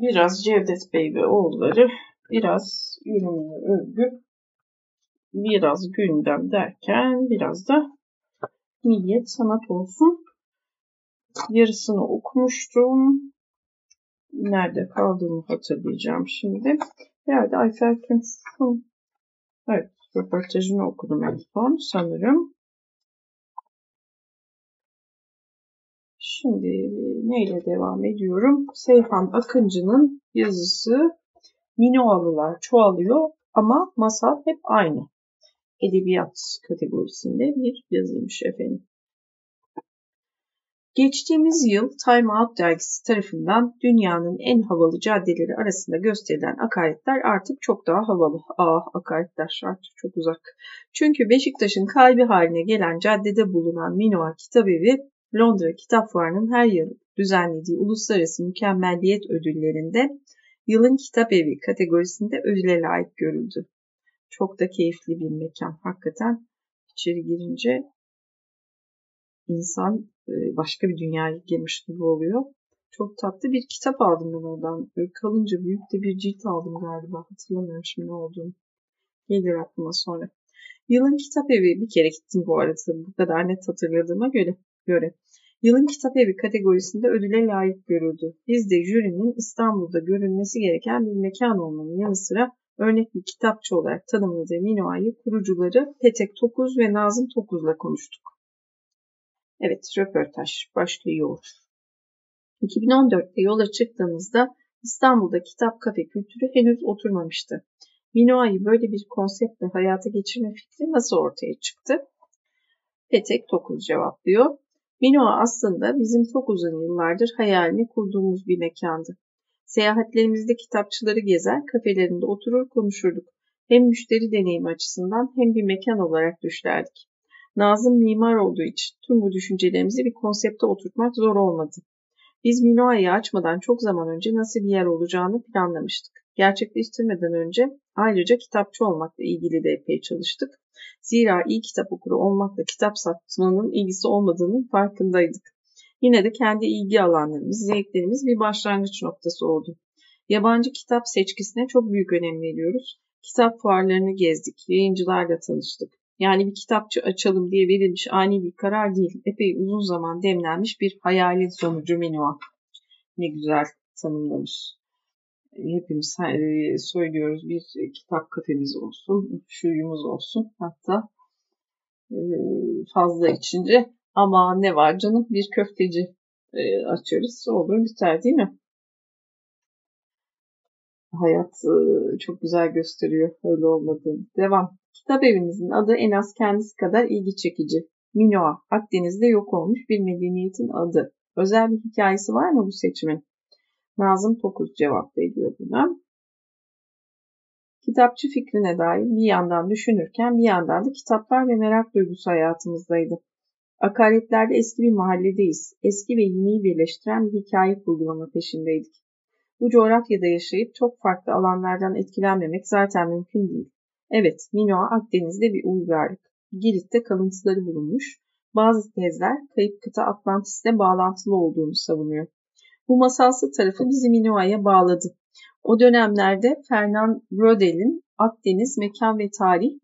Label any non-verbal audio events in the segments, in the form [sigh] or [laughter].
biraz Cevdet Bey ve oğulları, biraz ürünlü övgü, biraz gündem derken biraz da niyet sanat olsun. Yarısını okumuştum. Nerede kaldığımı hatırlayacağım şimdi. Herhalde Ayfer Tunç'un evet, röportajını okudum en son sanırım. Şimdi neyle devam ediyorum? Seyhan Akıncı'nın yazısı Minoalılar çoğalıyor ama masal hep aynı. Edebiyat kategorisinde bir yazıymış efendim. Geçtiğimiz yıl Time Out dergisi tarafından dünyanın en havalı caddeleri arasında gösterilen akaretler artık çok daha havalı. Ah akaretler artık çok uzak. Çünkü Beşiktaş'ın kalbi haline gelen caddede bulunan Minoa Kitabevi Londra Kitap Fuarı'nın her yıl düzenlediği uluslararası mükemmelliyet ödüllerinde yılın kitap evi kategorisinde ödüle layık görüldü. Çok da keyifli bir mekan. Hakikaten içeri girince insan e, başka bir dünyaya girmiş gibi oluyor. Çok tatlı bir kitap aldım ben oradan. Böyle kalınca büyük de bir cilt aldım galiba. Hatırlamıyorum şimdi ne olduğunu. Gelir aklıma sonra. Yılın kitap evi bir kere gittim bu arada. Bu kadar net hatırladığıma göre göre. Yılın kitap evi kategorisinde ödüle layık görüldü. Biz de jürinin İstanbul'da görülmesi gereken bir mekan olmanın yanı sıra örnek bir kitapçı olarak tanımladığı Minoa'yı kurucuları Petek Tokuz ve Nazım Tokuz'la konuştuk. Evet, röportaj başlıyor. 2014'te yola çıktığımızda İstanbul'da kitap kafe kültürü henüz oturmamıştı. Minoa'yı böyle bir konseptle hayata geçirme fikri nasıl ortaya çıktı? Petek Tokuz cevaplıyor. Minoa aslında bizim çok uzun yıllardır hayalini kurduğumuz bir mekandı. Seyahatlerimizde kitapçıları gezer, kafelerinde oturur konuşurduk. Hem müşteri deneyimi açısından hem bir mekan olarak düşlerdik. Nazım mimar olduğu için tüm bu düşüncelerimizi bir konsepte oturtmak zor olmadı. Biz Minoa'yı açmadan çok zaman önce nasıl bir yer olacağını planlamıştık. Gerçekleştirmeden önce ayrıca kitapçı olmakla ilgili de epey çalıştık. Zira iyi kitap okuru olmakla kitap satmanın ilgisi olmadığının farkındaydık. Yine de kendi ilgi alanlarımız, zevklerimiz bir başlangıç noktası oldu. Yabancı kitap seçkisine çok büyük önem veriyoruz. Kitap fuarlarını gezdik, yayıncılarla tanıştık. Yani bir kitapçı açalım diye verilmiş ani bir karar değil, epey uzun zaman demlenmiş bir hayalin sonucu Minua. Ne güzel tanımlamış hepimiz e, söylüyoruz bir kitap kafemiz olsun, şuyumuz olsun hatta e, fazla içince ama ne var canım bir köfteci e, açarız olur biter değil mi? Hayat çok güzel gösteriyor öyle olmadığını. Devam. Kitap evimizin adı en az kendisi kadar ilgi çekici. Minoa, Akdeniz'de yok olmuş bir medeniyetin adı. Özel bir hikayesi var mı bu seçimin? Nazım Tokuz cevap veriyor buna. Kitapçı fikrine dair bir yandan düşünürken bir yandan da kitaplar ve merak duygusu hayatımızdaydı. Akaretlerde eski bir mahalledeyiz. Eski ve yeniyi birleştiren bir hikaye kurgulama peşindeydik. Bu coğrafyada yaşayıp çok farklı alanlardan etkilenmemek zaten mümkün değil. Evet, Minoa Akdeniz'de bir uygarlık. Girit'te kalıntıları bulunmuş. Bazı tezler kayıp kıta Atlantis'le bağlantılı olduğunu savunuyor. Bu masalsı tarafı bizi Minoa'ya bağladı. O dönemlerde Fernand Braudel'in Akdeniz Mekan ve Tarih,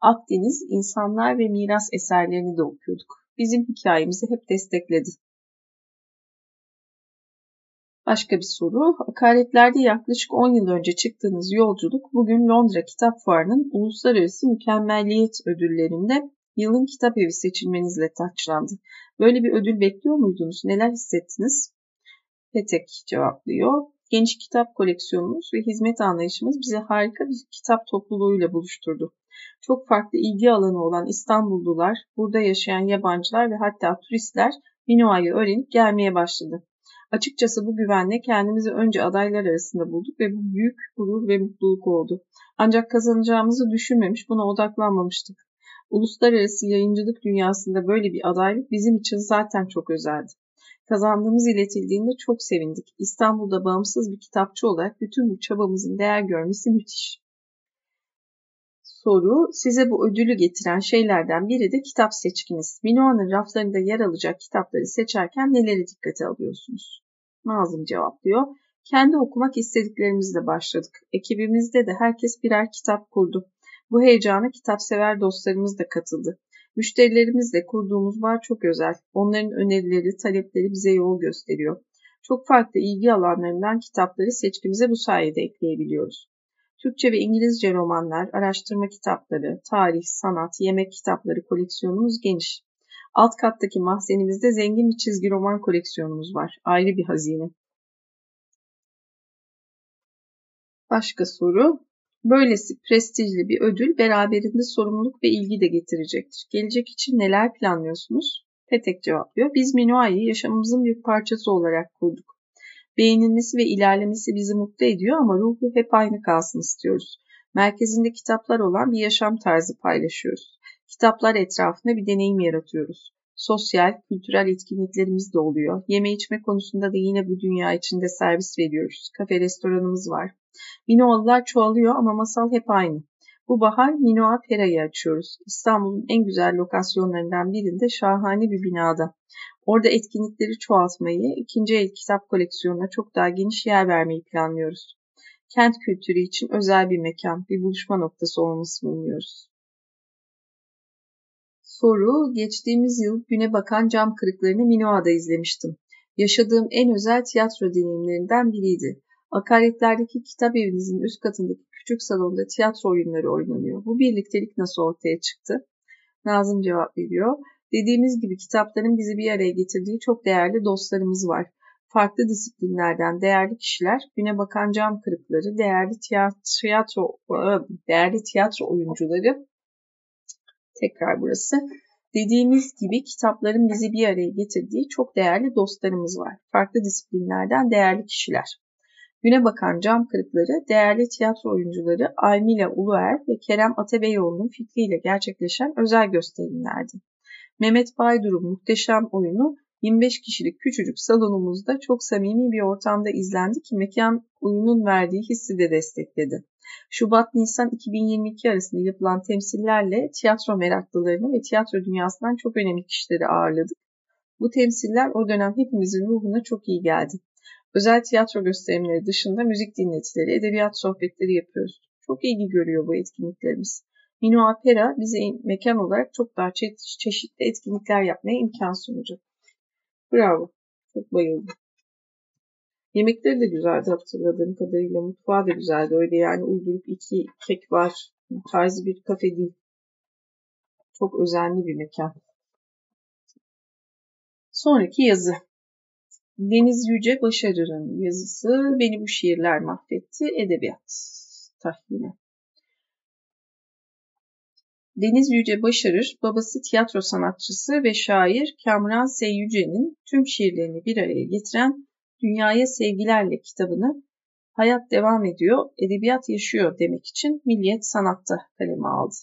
Akdeniz İnsanlar ve Miras eserlerini de okuyorduk. Bizim hikayemizi hep destekledi. Başka bir soru. Hakaretlerde yaklaşık 10 yıl önce çıktığınız yolculuk bugün Londra Kitap Fuarı'nın Uluslararası Mükemmelliyet Ödülleri'nde yılın kitap evi seçilmenizle taçlandı. Böyle bir ödül bekliyor muydunuz? Neler hissettiniz? Petek cevaplıyor. Geniş kitap koleksiyonumuz ve hizmet anlayışımız bizi harika bir kitap topluluğuyla buluşturdu. Çok farklı ilgi alanı olan İstanbullular, burada yaşayan yabancılar ve hatta turistler Minoa'yı öğrenip gelmeye başladı. Açıkçası bu güvenle kendimizi önce adaylar arasında bulduk ve bu büyük gurur ve mutluluk oldu. Ancak kazanacağımızı düşünmemiş, buna odaklanmamıştık. Uluslararası yayıncılık dünyasında böyle bir adaylık bizim için zaten çok özeldi. Kazandığımız iletildiğinde çok sevindik. İstanbul'da bağımsız bir kitapçı olarak bütün bu çabamızın değer görmesi müthiş. Soru, size bu ödülü getiren şeylerden biri de kitap seçkiniz. Minoa'nın raflarında yer alacak kitapları seçerken neleri dikkate alıyorsunuz? Nazım cevaplıyor. Kendi okumak istediklerimizle başladık. Ekibimizde de herkes birer kitap kurdu. Bu heyecana kitapsever dostlarımız da katıldı. Müşterilerimizle kurduğumuz bağ çok özel. Onların önerileri, talepleri bize yol gösteriyor. Çok farklı ilgi alanlarından kitapları seçkimize bu sayede ekleyebiliyoruz. Türkçe ve İngilizce romanlar, araştırma kitapları, tarih, sanat, yemek kitapları koleksiyonumuz geniş. Alt kattaki mahzenimizde zengin bir çizgi roman koleksiyonumuz var. Ayrı bir hazine. Başka soru. Böylesi prestijli bir ödül beraberinde sorumluluk ve ilgi de getirecektir. Gelecek için neler planlıyorsunuz? Petek cevaplıyor. Biz Minua'yı yaşamımızın bir parçası olarak kurduk. Beğenilmesi ve ilerlemesi bizi mutlu ediyor ama ruhu hep aynı kalsın istiyoruz. Merkezinde kitaplar olan bir yaşam tarzı paylaşıyoruz. Kitaplar etrafında bir deneyim yaratıyoruz. Sosyal, kültürel etkinliklerimiz de oluyor. Yeme içme konusunda da yine bu dünya içinde servis veriyoruz. Kafe restoranımız var. Minoalılar çoğalıyor ama masal hep aynı. Bu bahar Minoa Pera'yı açıyoruz. İstanbul'un en güzel lokasyonlarından birinde şahane bir binada. Orada etkinlikleri çoğaltmayı, ikinci el kitap koleksiyonuna çok daha geniş yer vermeyi planlıyoruz. Kent kültürü için özel bir mekan, bir buluşma noktası olmasını umuyoruz. Soru, geçtiğimiz yıl güne bakan cam kırıklarını Minoa'da izlemiştim. Yaşadığım en özel tiyatro deneyimlerinden biriydi. Akaretlerdeki kitap evinizin üst katındaki küçük salonda tiyatro oyunları oynanıyor. Bu birliktelik nasıl ortaya çıktı? Nazım cevap veriyor. Dediğimiz gibi kitapların bizi bir araya getirdiği çok değerli dostlarımız var. Farklı disiplinlerden değerli kişiler, güne bakan cam kırıkları, değerli tiyatro, değerli tiyatro oyuncuları, tekrar burası. Dediğimiz gibi kitapların bizi bir araya getirdiği çok değerli dostlarımız var. Farklı disiplinlerden değerli kişiler. Güne bakan cam kırıkları değerli tiyatro oyuncuları Aymila Uluer ve Kerem Atabeyoğlu'nun fikriyle gerçekleşen özel gösterimlerdi. Mehmet Baydur'un muhteşem oyunu 25 kişilik küçücük salonumuzda çok samimi bir ortamda izlendi ki mekan oyunun verdiği hissi de destekledi. Şubat-Nisan 2022 arasında yapılan temsillerle tiyatro meraklılarını ve tiyatro dünyasından çok önemli kişileri ağırladık. Bu temsiller o dönem hepimizin ruhuna çok iyi geldi. Özel tiyatro gösterimleri dışında müzik dinletileri, edebiyat sohbetleri yapıyoruz. Çok ilgi görüyor bu etkinliklerimiz. Mino Apera bize mekan olarak çok daha çe- çeşitli etkinlikler yapmaya imkan sunacak. Bravo. Çok bayıldım. Yemekleri de güzeldi hatırladığım kadarıyla. Mutfağı da güzeldi. Öyle yani uydurup iki kek var tarzı bir kafe değil. Çok özenli bir mekan. Sonraki yazı. Deniz Yüce Başarır'ın yazısı Beni Bu Şiirler Mahvetti. Edebiyat tahmini. Deniz Yüce Başarır, babası tiyatro sanatçısı ve şair Kamran Seyyüce'nin tüm şiirlerini bir araya getiren Dünyaya Sevgilerle kitabını Hayat Devam Ediyor, Edebiyat Yaşıyor demek için Milliyet Sanat'ta kaleme aldı.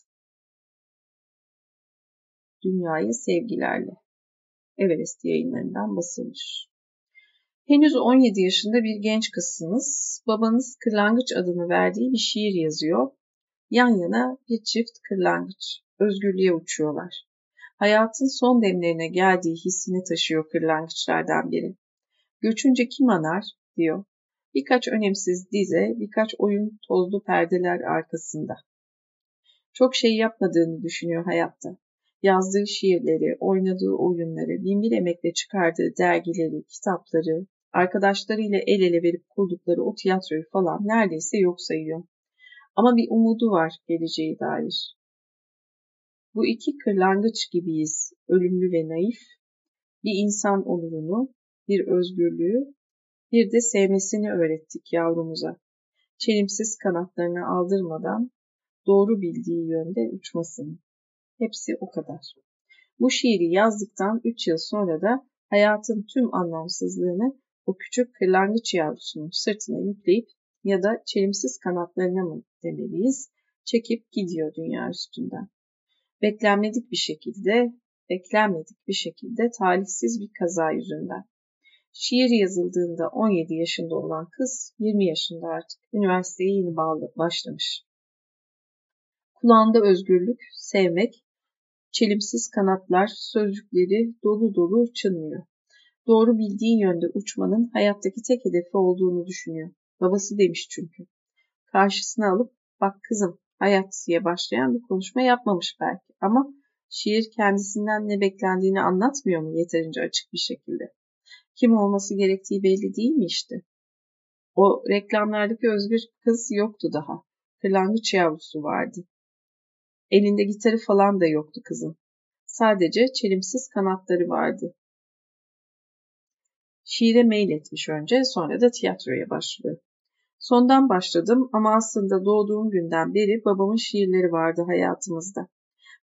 Dünyaya Sevgilerle Everest yayınlarından basılmış. Henüz 17 yaşında bir genç kızsınız. Babanız Kırlangıç adını verdiği bir şiir yazıyor Yan yana bir çift kırlangıç özgürlüğe uçuyorlar. Hayatın son demlerine geldiği hissini taşıyor kırlangıçlardan biri. Göçünce kim anar diyor. Birkaç önemsiz dize, birkaç oyun tozlu perdeler arkasında. Çok şey yapmadığını düşünüyor hayatta. Yazdığı şiirleri, oynadığı oyunları, binbir emekle çıkardığı dergileri, kitapları, arkadaşlarıyla el ele verip kurdukları o tiyatroyu falan neredeyse yok sayıyor. Ama bir umudu var geleceğe dair. Bu iki kırlangıç gibiyiz, ölümlü ve naif. Bir insan onurunu, bir özgürlüğü, bir de sevmesini öğrettik yavrumuza. Çelimsiz kanatlarını aldırmadan doğru bildiği yönde uçmasını. Hepsi o kadar. Bu şiiri yazdıktan üç yıl sonra da hayatın tüm anlamsızlığını o küçük kırlangıç yavrusunun sırtına yükleyip ya da çelimsiz kanatlarına mı demeliyiz, çekip gidiyor dünya üstünden. Beklenmedik bir şekilde, beklenmedik bir şekilde talihsiz bir kaza yüzünden. Şiir yazıldığında 17 yaşında olan kız 20 yaşında artık üniversiteye yeni bağlı, başlamış. Kulağında özgürlük, sevmek, çelimsiz kanatlar sözcükleri dolu dolu çınlıyor. Doğru bildiği yönde uçmanın hayattaki tek hedefi olduğunu düşünüyor. Babası demiş çünkü. Karşısına alıp bak kızım hayat diye başlayan bir konuşma yapmamış belki ama şiir kendisinden ne beklendiğini anlatmıyor mu yeterince açık bir şekilde? Kim olması gerektiği belli değil mi işte? O reklamlardaki özgür kız yoktu daha. Kırlangıç yavrusu vardı. Elinde gitarı falan da yoktu kızın. Sadece çelimsiz kanatları vardı. Şiire etmiş önce sonra da tiyatroya başladı. Sondan başladım ama aslında doğduğum günden beri babamın şiirleri vardı hayatımızda.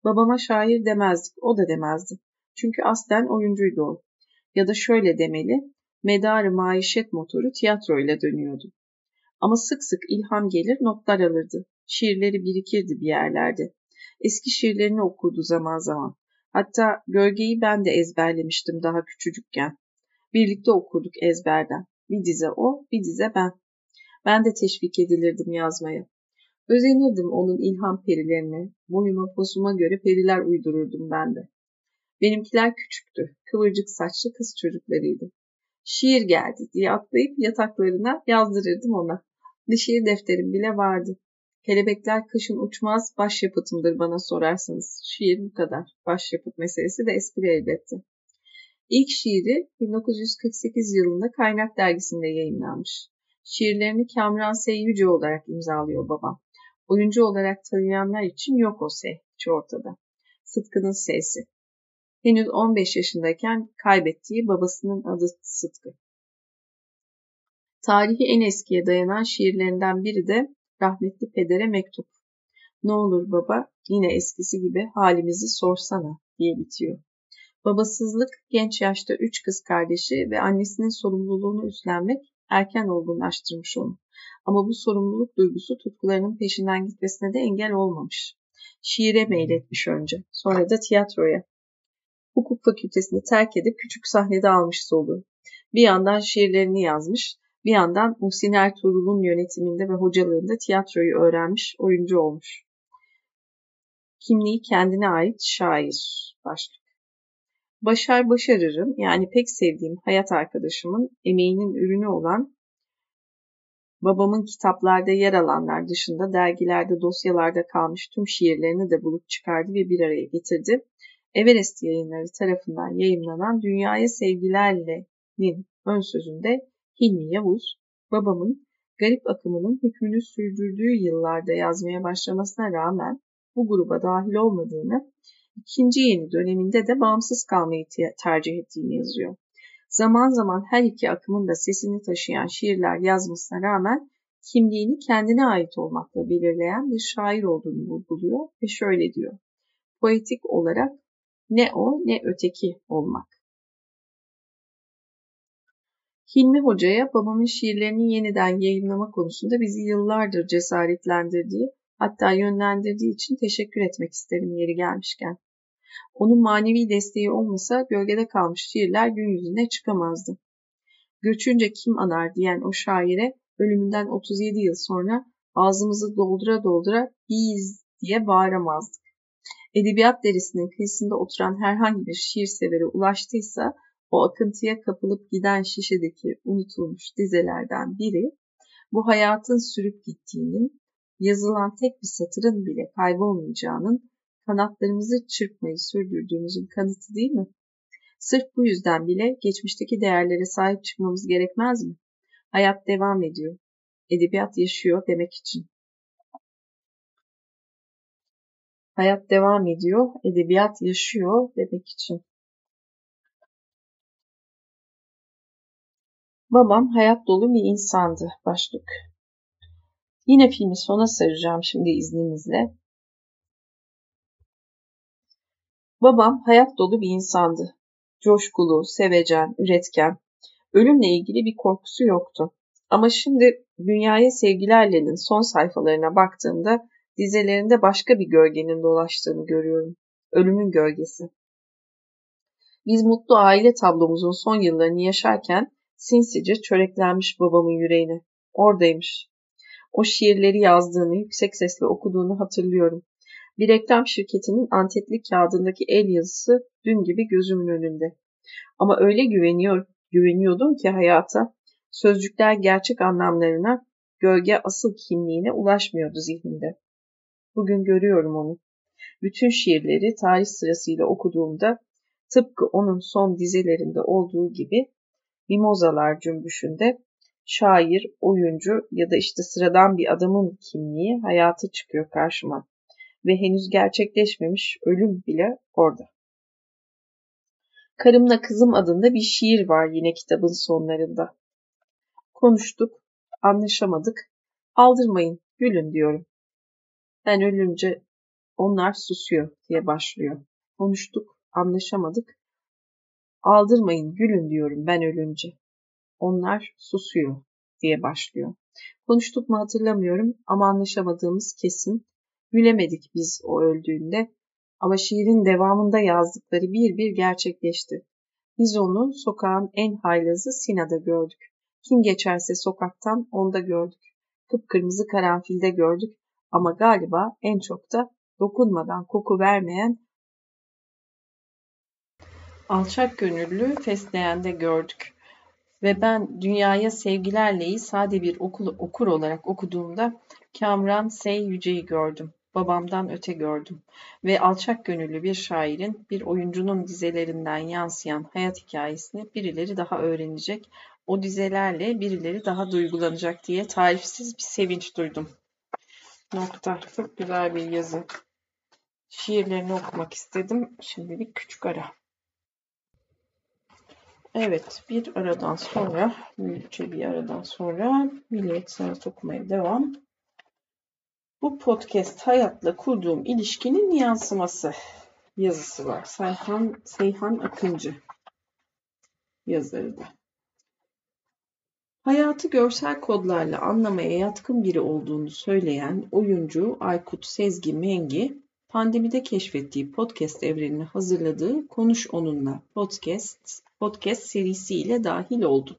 Babama şair demezdik, o da demezdi. Çünkü aslen oyuncuydu o. Ya da şöyle demeli, medarı maişet motoru tiyatroyla dönüyordu. Ama sık sık ilham gelir, notlar alırdı. Şiirleri birikirdi bir yerlerde. Eski şiirlerini okurdu zaman zaman. Hatta Gölgeyi ben de ezberlemiştim daha küçücükken. Birlikte okurduk ezberden. Bir dize o, bir dize ben. Ben de teşvik edilirdim yazmaya. Özenirdim onun ilham perilerine, boyuma posuma göre periler uydururdum ben de. Benimkiler küçüktü, kıvırcık saçlı kız çocuklarıydı. Şiir geldi diye atlayıp yataklarına yazdırırdım ona. Bir şiir defterim bile vardı. Kelebekler kışın uçmaz başyapıtımdır bana sorarsanız. Şiir bu kadar. Başyapıt meselesi de espri elbette. İlk şiiri 1948 yılında Kaynak dergisinde yayınlanmış. Şiirlerini Kamran S. Yüce olarak imzalıyor babam. Oyuncu olarak tanıyanlar için yok o S hiç ortada. Sıtkı'nın S'si. Henüz 15 yaşındayken kaybettiği babasının adı Sıtkı. Tarihi en eskiye dayanan şiirlerinden biri de rahmetli pedere mektup. Ne olur baba yine eskisi gibi halimizi sorsana diye bitiyor. Babasızlık genç yaşta üç kız kardeşi ve annesinin sorumluluğunu üstlenmek erken olgunlaştırmış onu. Ama bu sorumluluk duygusu tutkularının peşinden gitmesine de engel olmamış. Şiire meyletmiş önce, sonra da tiyatroya. Hukuk fakültesini terk edip küçük sahnede almış soluğu. Bir yandan şiirlerini yazmış, bir yandan Muhsin Ertuğrul'un yönetiminde ve hocalığında tiyatroyu öğrenmiş, oyuncu olmuş. Kimliği kendine ait şair başlık. Başar Başarır'ın yani pek sevdiğim hayat arkadaşımın emeğinin ürünü olan babamın kitaplarda yer alanlar dışında dergilerde dosyalarda kalmış tüm şiirlerini de bulup çıkardı ve bir araya getirdi. Everest yayınları tarafından yayımlanan Dünyaya Sevgilerle'nin ön sözünde Hilmi Yavuz, babamın garip akımının hükmünü sürdürdüğü yıllarda yazmaya başlamasına rağmen bu gruba dahil olmadığını, ikinci yeni döneminde de bağımsız kalmayı tercih ettiğini yazıyor. Zaman zaman her iki akımın da sesini taşıyan şiirler yazmasına rağmen kimliğini kendine ait olmakla belirleyen bir şair olduğunu vurguluyor ve şöyle diyor. Poetik olarak ne o ne öteki olmak. Hilmi Hoca'ya babamın şiirlerini yeniden yayınlama konusunda bizi yıllardır cesaretlendirdiği, hatta yönlendirdiği için teşekkür etmek isterim yeri gelmişken. Onun manevi desteği olmasa gölgede kalmış şiirler gün yüzüne çıkamazdı. Göçünce kim anar diyen o şaire ölümünden 37 yıl sonra ağzımızı doldura doldura biz diye bağıramazdık. Edebiyat derisinin kıyısında oturan herhangi bir şiir severe ulaştıysa o akıntıya kapılıp giden şişedeki unutulmuş dizelerden biri bu hayatın sürüp gittiğinin, yazılan tek bir satırın bile kaybolmayacağının, kanatlarımızı çırpmayı sürdürdüğümüzün kanıtı değil mi? Sırf bu yüzden bile geçmişteki değerlere sahip çıkmamız gerekmez mi? Hayat devam ediyor. Edebiyat yaşıyor demek için. Hayat devam ediyor, edebiyat yaşıyor demek için. Babam hayat dolu bir insandı başlık. Yine filmi sona saracağım şimdi izninizle. Babam hayat dolu bir insandı. Coşkulu, sevecen, üretken. Ölümle ilgili bir korkusu yoktu. Ama şimdi Dünyaya Sevgilerle'nin son sayfalarına baktığımda dizelerinde başka bir gölgenin dolaştığını görüyorum. Ölümün gölgesi. Biz mutlu aile tablomuzun son yıllarını yaşarken sinsice çöreklenmiş babamın yüreğine. Oradaymış. O şiirleri yazdığını, yüksek sesle okuduğunu hatırlıyorum. Bir reklam şirketinin antetli kağıdındaki el yazısı dün gibi gözümün önünde. Ama öyle güveniyor Güveniyordum ki hayata, sözcükler gerçek anlamlarına, gölge asıl kimliğine ulaşmıyordu zihnimde. Bugün görüyorum onu. Bütün şiirleri tarih sırasıyla okuduğumda tıpkı onun son dizelerinde olduğu gibi mimozalar cümbüşünde şair, oyuncu ya da işte sıradan bir adamın kimliği hayatı çıkıyor karşıma ve henüz gerçekleşmemiş ölüm bile orada. Karımla Kızım adında bir şiir var yine kitabın sonlarında. Konuştuk, anlaşamadık. Aldırmayın, gülün diyorum. Ben ölünce onlar susuyor diye başlıyor. Konuştuk, anlaşamadık. Aldırmayın, gülün diyorum ben ölünce. Onlar susuyor diye başlıyor. Konuştuk mu hatırlamıyorum ama anlaşamadığımız kesin. Gülemedik biz o öldüğünde ama şiirin devamında yazdıkları bir bir gerçekleşti. Biz onu sokağın en haylazı Sina'da gördük. Kim geçerse sokaktan onda gördük. Kıpkırmızı karanfilde gördük ama galiba en çok da dokunmadan koku vermeyen alçak gönüllü fesleğende gördük. Ve ben dünyaya sevgilerleyi sade bir okul, okur olarak okuduğumda Kamran Sey Yüce'yi gördüm. Babamdan öte gördüm. Ve alçak gönüllü bir şairin, bir oyuncunun dizelerinden yansıyan hayat hikayesini birileri daha öğrenecek. O dizelerle birileri daha duygulanacak diye tarifsiz bir sevinç duydum. Nokta. Çok güzel bir yazı. Şiirlerini okumak istedim. Şimdi bir küçük ara. Evet, bir aradan sonra, büyükçe bir aradan sonra Milliyet Sanat okumaya devam. Bu podcast hayatla kurduğum ilişkinin yansıması yazısı var. Sayhan, Seyhan Akıncı yazarı da. Hayatı görsel kodlarla anlamaya yatkın biri olduğunu söyleyen oyuncu Aykut Sezgi Mengi, pandemide keşfettiği podcast evrenini hazırladığı Konuş Onunla podcast, podcast serisiyle dahil oldu.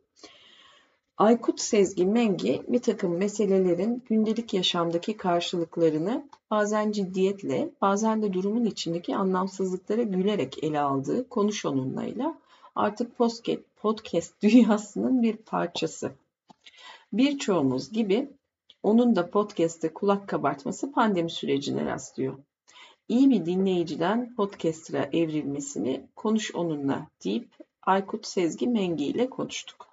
Aykut Sezgi Mengi bir takım meselelerin gündelik yaşamdaki karşılıklarını bazen ciddiyetle, bazen de durumun içindeki anlamsızlıklara gülerek ele aldığı Konuş Onunla'yla artık podcast, podcast dünyasının bir parçası. Birçoğumuz gibi onun da podcast'te kulak kabartması pandemi sürecine rastlıyor. İyi bir dinleyiciden podcaster'a evrilmesini konuş onunla deyip Aykut Sezgi Mengi ile konuştuk.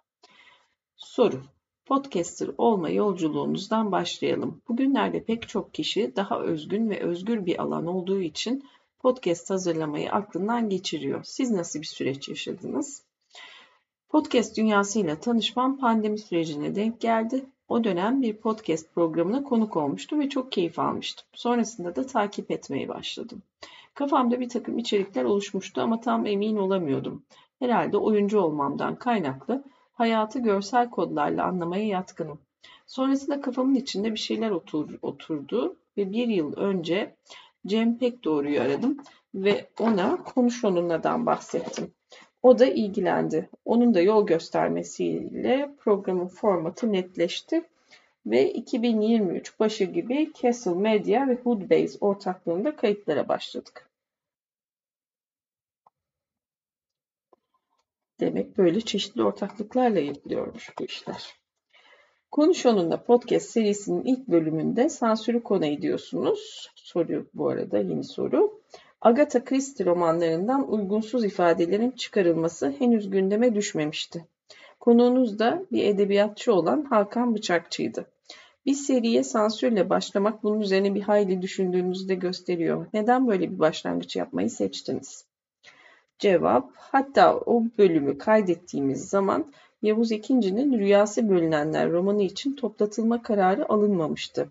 Soru. Podcaster olma yolculuğunuzdan başlayalım. Bugünlerde pek çok kişi daha özgün ve özgür bir alan olduğu için podcast hazırlamayı aklından geçiriyor. Siz nasıl bir süreç yaşadınız? Podcast dünyasıyla tanışmam pandemi sürecine denk geldi. O dönem bir podcast programına konuk olmuştum ve çok keyif almıştım. Sonrasında da takip etmeye başladım. Kafamda bir takım içerikler oluşmuştu ama tam emin olamıyordum. Herhalde oyuncu olmamdan kaynaklı hayatı görsel kodlarla anlamaya yatkınım. Sonrasında kafamın içinde bir şeyler otur, oturdu ve bir yıl önce Cem Pekdoğru'yu aradım ve ona konuş onunladan bahsettim. O da ilgilendi. Onun da yol göstermesiyle programın formatı netleşti ve 2023 başı gibi Castle Media ve Hoodbase ortaklığında kayıtlara başladık. Demek böyle çeşitli ortaklıklarla yapılıyormuş bu işler. Konuş Onunla podcast serisinin ilk bölümünde sansürü konu ediyorsunuz. Soruyor bu arada yeni soru. Agatha Christie romanlarından uygunsuz ifadelerin çıkarılması henüz gündeme düşmemişti. Konuğunuz da bir edebiyatçı olan Hakan Bıçakçı'ydı. Bir seriye sansürle başlamak bunun üzerine bir hayli düşündüğünüzü de gösteriyor. Neden böyle bir başlangıç yapmayı seçtiniz? Cevap, hatta o bölümü kaydettiğimiz zaman Yavuz İkinci'nin Rüyası Bölünenler romanı için toplatılma kararı alınmamıştı.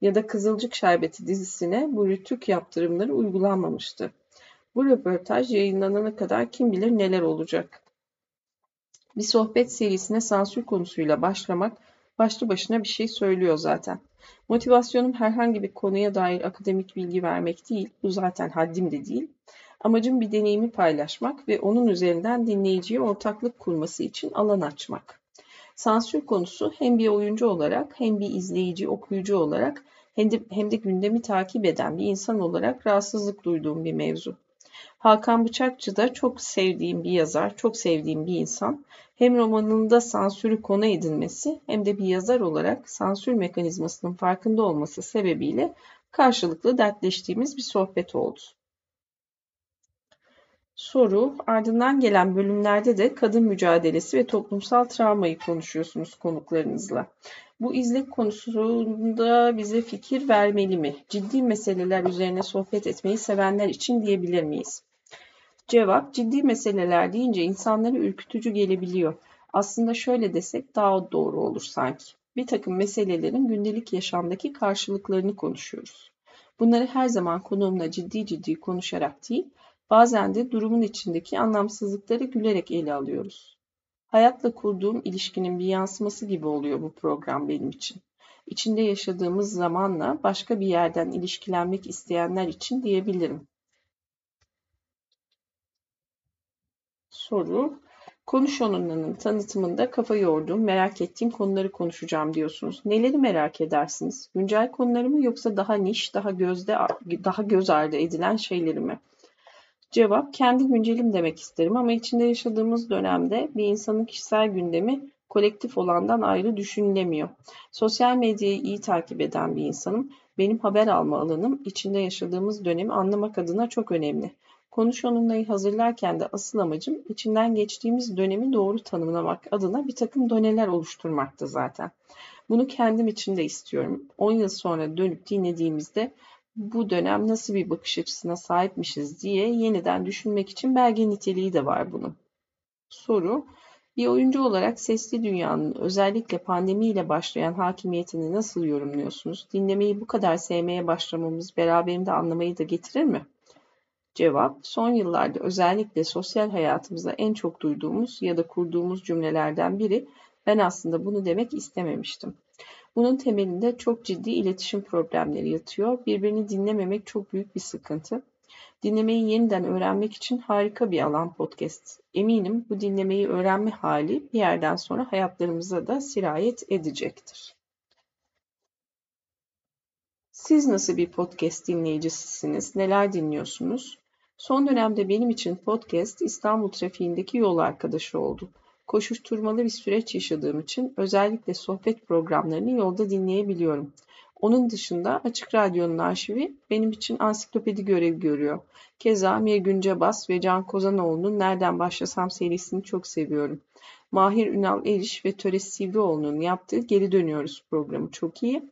Ya da Kızılcık Şerbeti dizisine bu rütük yaptırımları uygulanmamıştı. Bu röportaj yayınlanana kadar kim bilir neler olacak. Bir sohbet serisine sansür konusuyla başlamak başlı başına bir şey söylüyor zaten. Motivasyonum herhangi bir konuya dair akademik bilgi vermek değil, bu zaten haddim de değil. Amacım bir deneyimi paylaşmak ve onun üzerinden dinleyiciye ortaklık kurması için alan açmak. Sansür konusu hem bir oyuncu olarak hem bir izleyici, okuyucu olarak hem de, hem de gündemi takip eden bir insan olarak rahatsızlık duyduğum bir mevzu. Hakan Bıçakçı da çok sevdiğim bir yazar, çok sevdiğim bir insan. Hem romanında sansürü konu edinmesi hem de bir yazar olarak sansür mekanizmasının farkında olması sebebiyle karşılıklı dertleştiğimiz bir sohbet oldu. Soru, ardından gelen bölümlerde de kadın mücadelesi ve toplumsal travmayı konuşuyorsunuz konuklarınızla. Bu izlek konusunda bize fikir vermeli mi? Ciddi meseleler üzerine sohbet etmeyi sevenler için diyebilir miyiz? Cevap, ciddi meseleler deyince insanlara ürkütücü gelebiliyor. Aslında şöyle desek daha doğru olur sanki. Bir takım meselelerin gündelik yaşamdaki karşılıklarını konuşuyoruz. Bunları her zaman konuğumla ciddi ciddi konuşarak değil, bazen de durumun içindeki anlamsızlıkları gülerek ele alıyoruz. Hayatla kurduğum ilişkinin bir yansıması gibi oluyor bu program benim için. İçinde yaşadığımız zamanla başka bir yerden ilişkilenmek isteyenler için diyebilirim. Soru. Konuş onunlanın tanıtımında kafa yorduğum, merak ettiğim konuları konuşacağım diyorsunuz. Neleri merak edersiniz? Güncel konuları mı yoksa daha niş, daha gözde, daha göz ardı edilen şeyleri mi? Cevap kendi güncelim demek isterim ama içinde yaşadığımız dönemde bir insanın kişisel gündemi kolektif olandan ayrı düşünülemiyor. Sosyal medyayı iyi takip eden bir insanım. Benim haber alma alanım içinde yaşadığımız dönemi anlamak adına çok önemli. Konuş hazırlarken de asıl amacım içinden geçtiğimiz dönemi doğru tanımlamak adına bir takım doneler oluşturmaktı zaten. Bunu kendim için de istiyorum. 10 yıl sonra dönüp dinlediğimizde bu dönem nasıl bir bakış açısına sahipmişiz diye yeniden düşünmek için belge niteliği de var bunun. Soru, bir oyuncu olarak sesli dünyanın özellikle pandemiyle başlayan hakimiyetini nasıl yorumluyorsunuz? Dinlemeyi bu kadar sevmeye başlamamız beraberinde anlamayı da getirir mi? Cevap, son yıllarda özellikle sosyal hayatımızda en çok duyduğumuz ya da kurduğumuz cümlelerden biri ben aslında bunu demek istememiştim. Bunun temelinde çok ciddi iletişim problemleri yatıyor. Birbirini dinlememek çok büyük bir sıkıntı. Dinlemeyi yeniden öğrenmek için harika bir alan podcast. Eminim bu dinlemeyi öğrenme hali bir yerden sonra hayatlarımıza da sirayet edecektir. Siz nasıl bir podcast dinleyicisisiniz? Neler dinliyorsunuz? Son dönemde benim için podcast İstanbul trafiğindeki yol arkadaşı oldu koşuşturmalı bir süreç yaşadığım için özellikle sohbet programlarını yolda dinleyebiliyorum. Onun dışında Açık Radyo'nun arşivi benim için ansiklopedi görevi görüyor. Keza Mir Güncebas ve Can Kozanoğlu'nun Nereden Başlasam serisini çok seviyorum. Mahir Ünal Eriş ve Töres Sivrioğlu'nun yaptığı Geri Dönüyoruz programı çok iyi.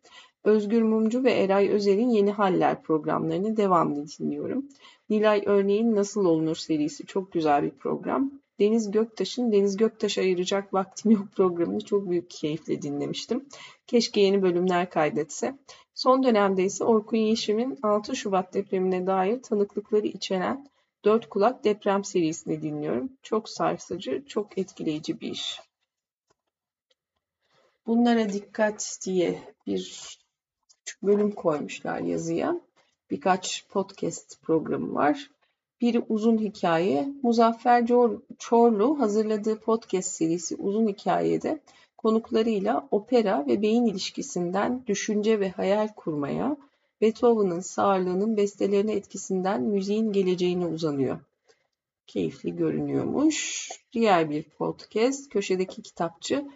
Özgür Mumcu ve Eray Özer'in Yeni Haller programlarını devamlı dinliyorum. Nilay Örneğin Nasıl Olunur serisi çok güzel bir program. Deniz Göktaş'ın Deniz Göktaş ayıracak vaktim yok programını çok büyük keyifle dinlemiştim. Keşke yeni bölümler kaydetse. Son dönemde ise Orkun Yeşim'in 6 Şubat depremine dair tanıklıkları içeren Dört Kulak Deprem serisini dinliyorum. Çok sarsıcı, çok etkileyici bir iş. Bunlara dikkat diye bir bölüm koymuşlar yazıya. Birkaç podcast programı var. Biri uzun hikaye. Muzaffer Çorlu hazırladığı podcast serisi Uzun Hikaye'de konuklarıyla opera ve beyin ilişkisinden düşünce ve hayal kurmaya, Beethoven'ın sağırlığının bestelerine etkisinden müziğin geleceğine uzanıyor. Keyifli görünüyormuş. Diğer bir podcast, köşedeki kitapçı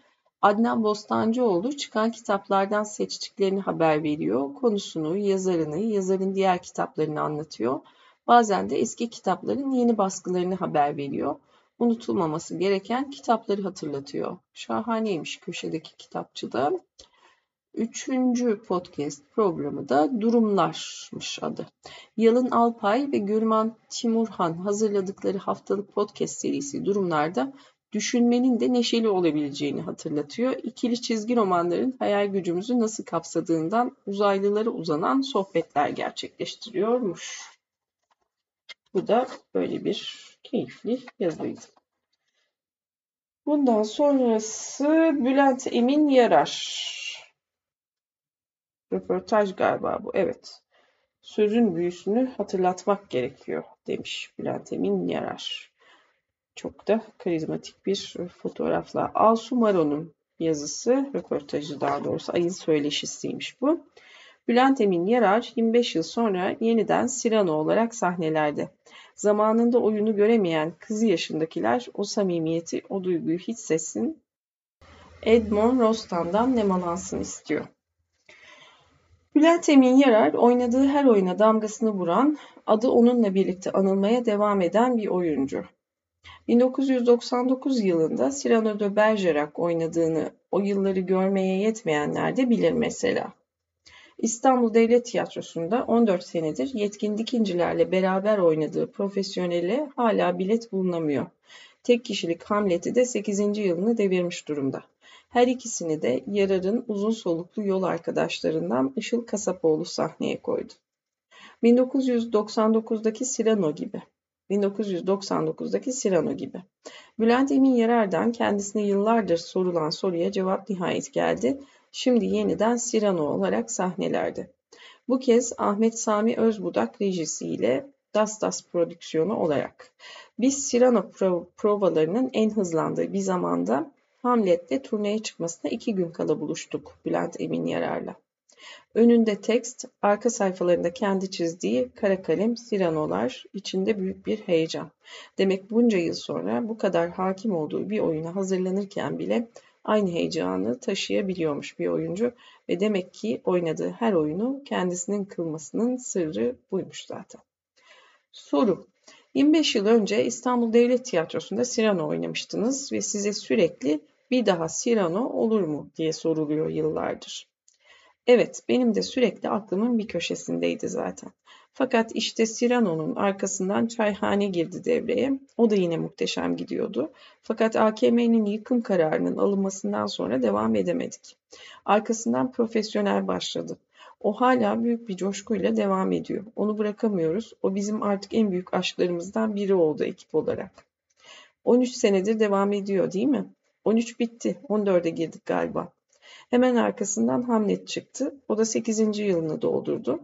Adnan Bostancıoğlu çıkan kitaplardan seçtiklerini haber veriyor. Konusunu, yazarını, yazarın diğer kitaplarını anlatıyor. Bazen de eski kitapların yeni baskılarını haber veriyor. Unutulmaması gereken kitapları hatırlatıyor. Şahaneymiş köşedeki kitapçıda. Üçüncü podcast programı da Durumlarmış adı. Yalın Alpay ve Gürman Timurhan hazırladıkları haftalık podcast serisi Durumlar'da düşünmenin de neşeli olabileceğini hatırlatıyor. İkili çizgi romanların hayal gücümüzü nasıl kapsadığından uzaylılara uzanan sohbetler gerçekleştiriyormuş. Bu da böyle bir keyifli yazıydı. Bundan sonrası Bülent Emin Yarar. Röportaj galiba bu. Evet. Sözün büyüsünü hatırlatmak gerekiyor demiş Bülent Emin Yarar. Çok da karizmatik bir fotoğrafla. Alsu Maro'nun yazısı, röportajı daha doğrusu ayın söyleşisiymiş bu. Bülent Emin Yarar 25 yıl sonra yeniden Sirano olarak sahnelerde. Zamanında oyunu göremeyen kızı yaşındakiler o samimiyeti, o duyguyu hiç hissetsin, Edmond Rostan'dan nemalansın istiyor. Bülent Emin Yarar oynadığı her oyuna damgasını vuran, adı onunla birlikte anılmaya devam eden bir oyuncu. 1999 yılında Cyrano de Bergerac oynadığını o yılları görmeye yetmeyenler de bilir mesela. İstanbul Devlet Tiyatrosu'nda 14 senedir yetkin dikincilerle beraber oynadığı profesyonele hala bilet bulunamıyor. Tek kişilik Hamlet'i de 8. yılını devirmiş durumda. Her ikisini de Yarar'ın uzun soluklu yol arkadaşlarından Işıl Kasapoğlu sahneye koydu. 1999'daki Cyrano gibi. 1999'daki Cyrano gibi. Bülent Emin Yarar'dan kendisine yıllardır sorulan soruya cevap nihayet geldi. Şimdi yeniden Cyrano olarak sahnelerde. Bu kez Ahmet Sami Özbudak rejisiyle Das Das prodüksiyonu olarak. Biz Cyrano provalarının en hızlandığı bir zamanda Hamlet'le turneye çıkmasına iki gün kala buluştuk Bülent Emin Yarar'la. Önünde tekst, arka sayfalarında kendi çizdiği kara kalem siranolar, içinde büyük bir heyecan. Demek bunca yıl sonra bu kadar hakim olduğu bir oyuna hazırlanırken bile aynı heyecanı taşıyabiliyormuş bir oyuncu ve demek ki oynadığı her oyunu kendisinin kılmasının sırrı buymuş zaten. Soru 25 yıl önce İstanbul Devlet Tiyatrosu'nda Sirano oynamıştınız ve size sürekli bir daha Cyrano olur mu diye soruluyor yıllardır. Evet, benim de sürekli aklımın bir köşesindeydi zaten. Fakat işte Cyrano'nun arkasından çayhane girdi devreye. O da yine muhteşem gidiyordu. Fakat AKM'nin yıkım kararının alınmasından sonra devam edemedik. Arkasından profesyonel başladı. O hala büyük bir coşkuyla devam ediyor. Onu bırakamıyoruz. O bizim artık en büyük aşklarımızdan biri oldu ekip olarak. 13 senedir devam ediyor değil mi? 13 bitti. 14'e girdik galiba. Hemen arkasından Hamlet çıktı. O da 8. yılını doldurdu.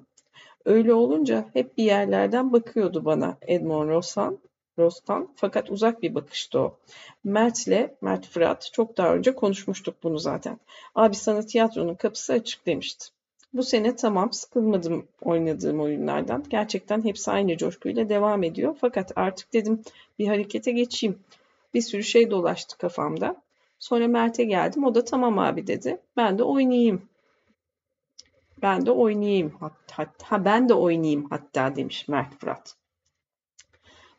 Öyle olunca hep bir yerlerden bakıyordu bana Edmond Rosan, Rostan. Fakat uzak bir bakıştı o. Mert'le, Mert Fırat çok daha önce konuşmuştuk bunu zaten. Abi sana tiyatronun kapısı açık demişti. Bu sene tamam sıkılmadım oynadığım oyunlardan. Gerçekten hepsi aynı coşkuyla devam ediyor. Fakat artık dedim bir harekete geçeyim. Bir sürü şey dolaştı kafamda. Sonra Mert'e geldim. O da tamam abi dedi. Ben de oynayayım. Ben de oynayayım. Hatta, ben de oynayayım hatta demiş Mert Fırat.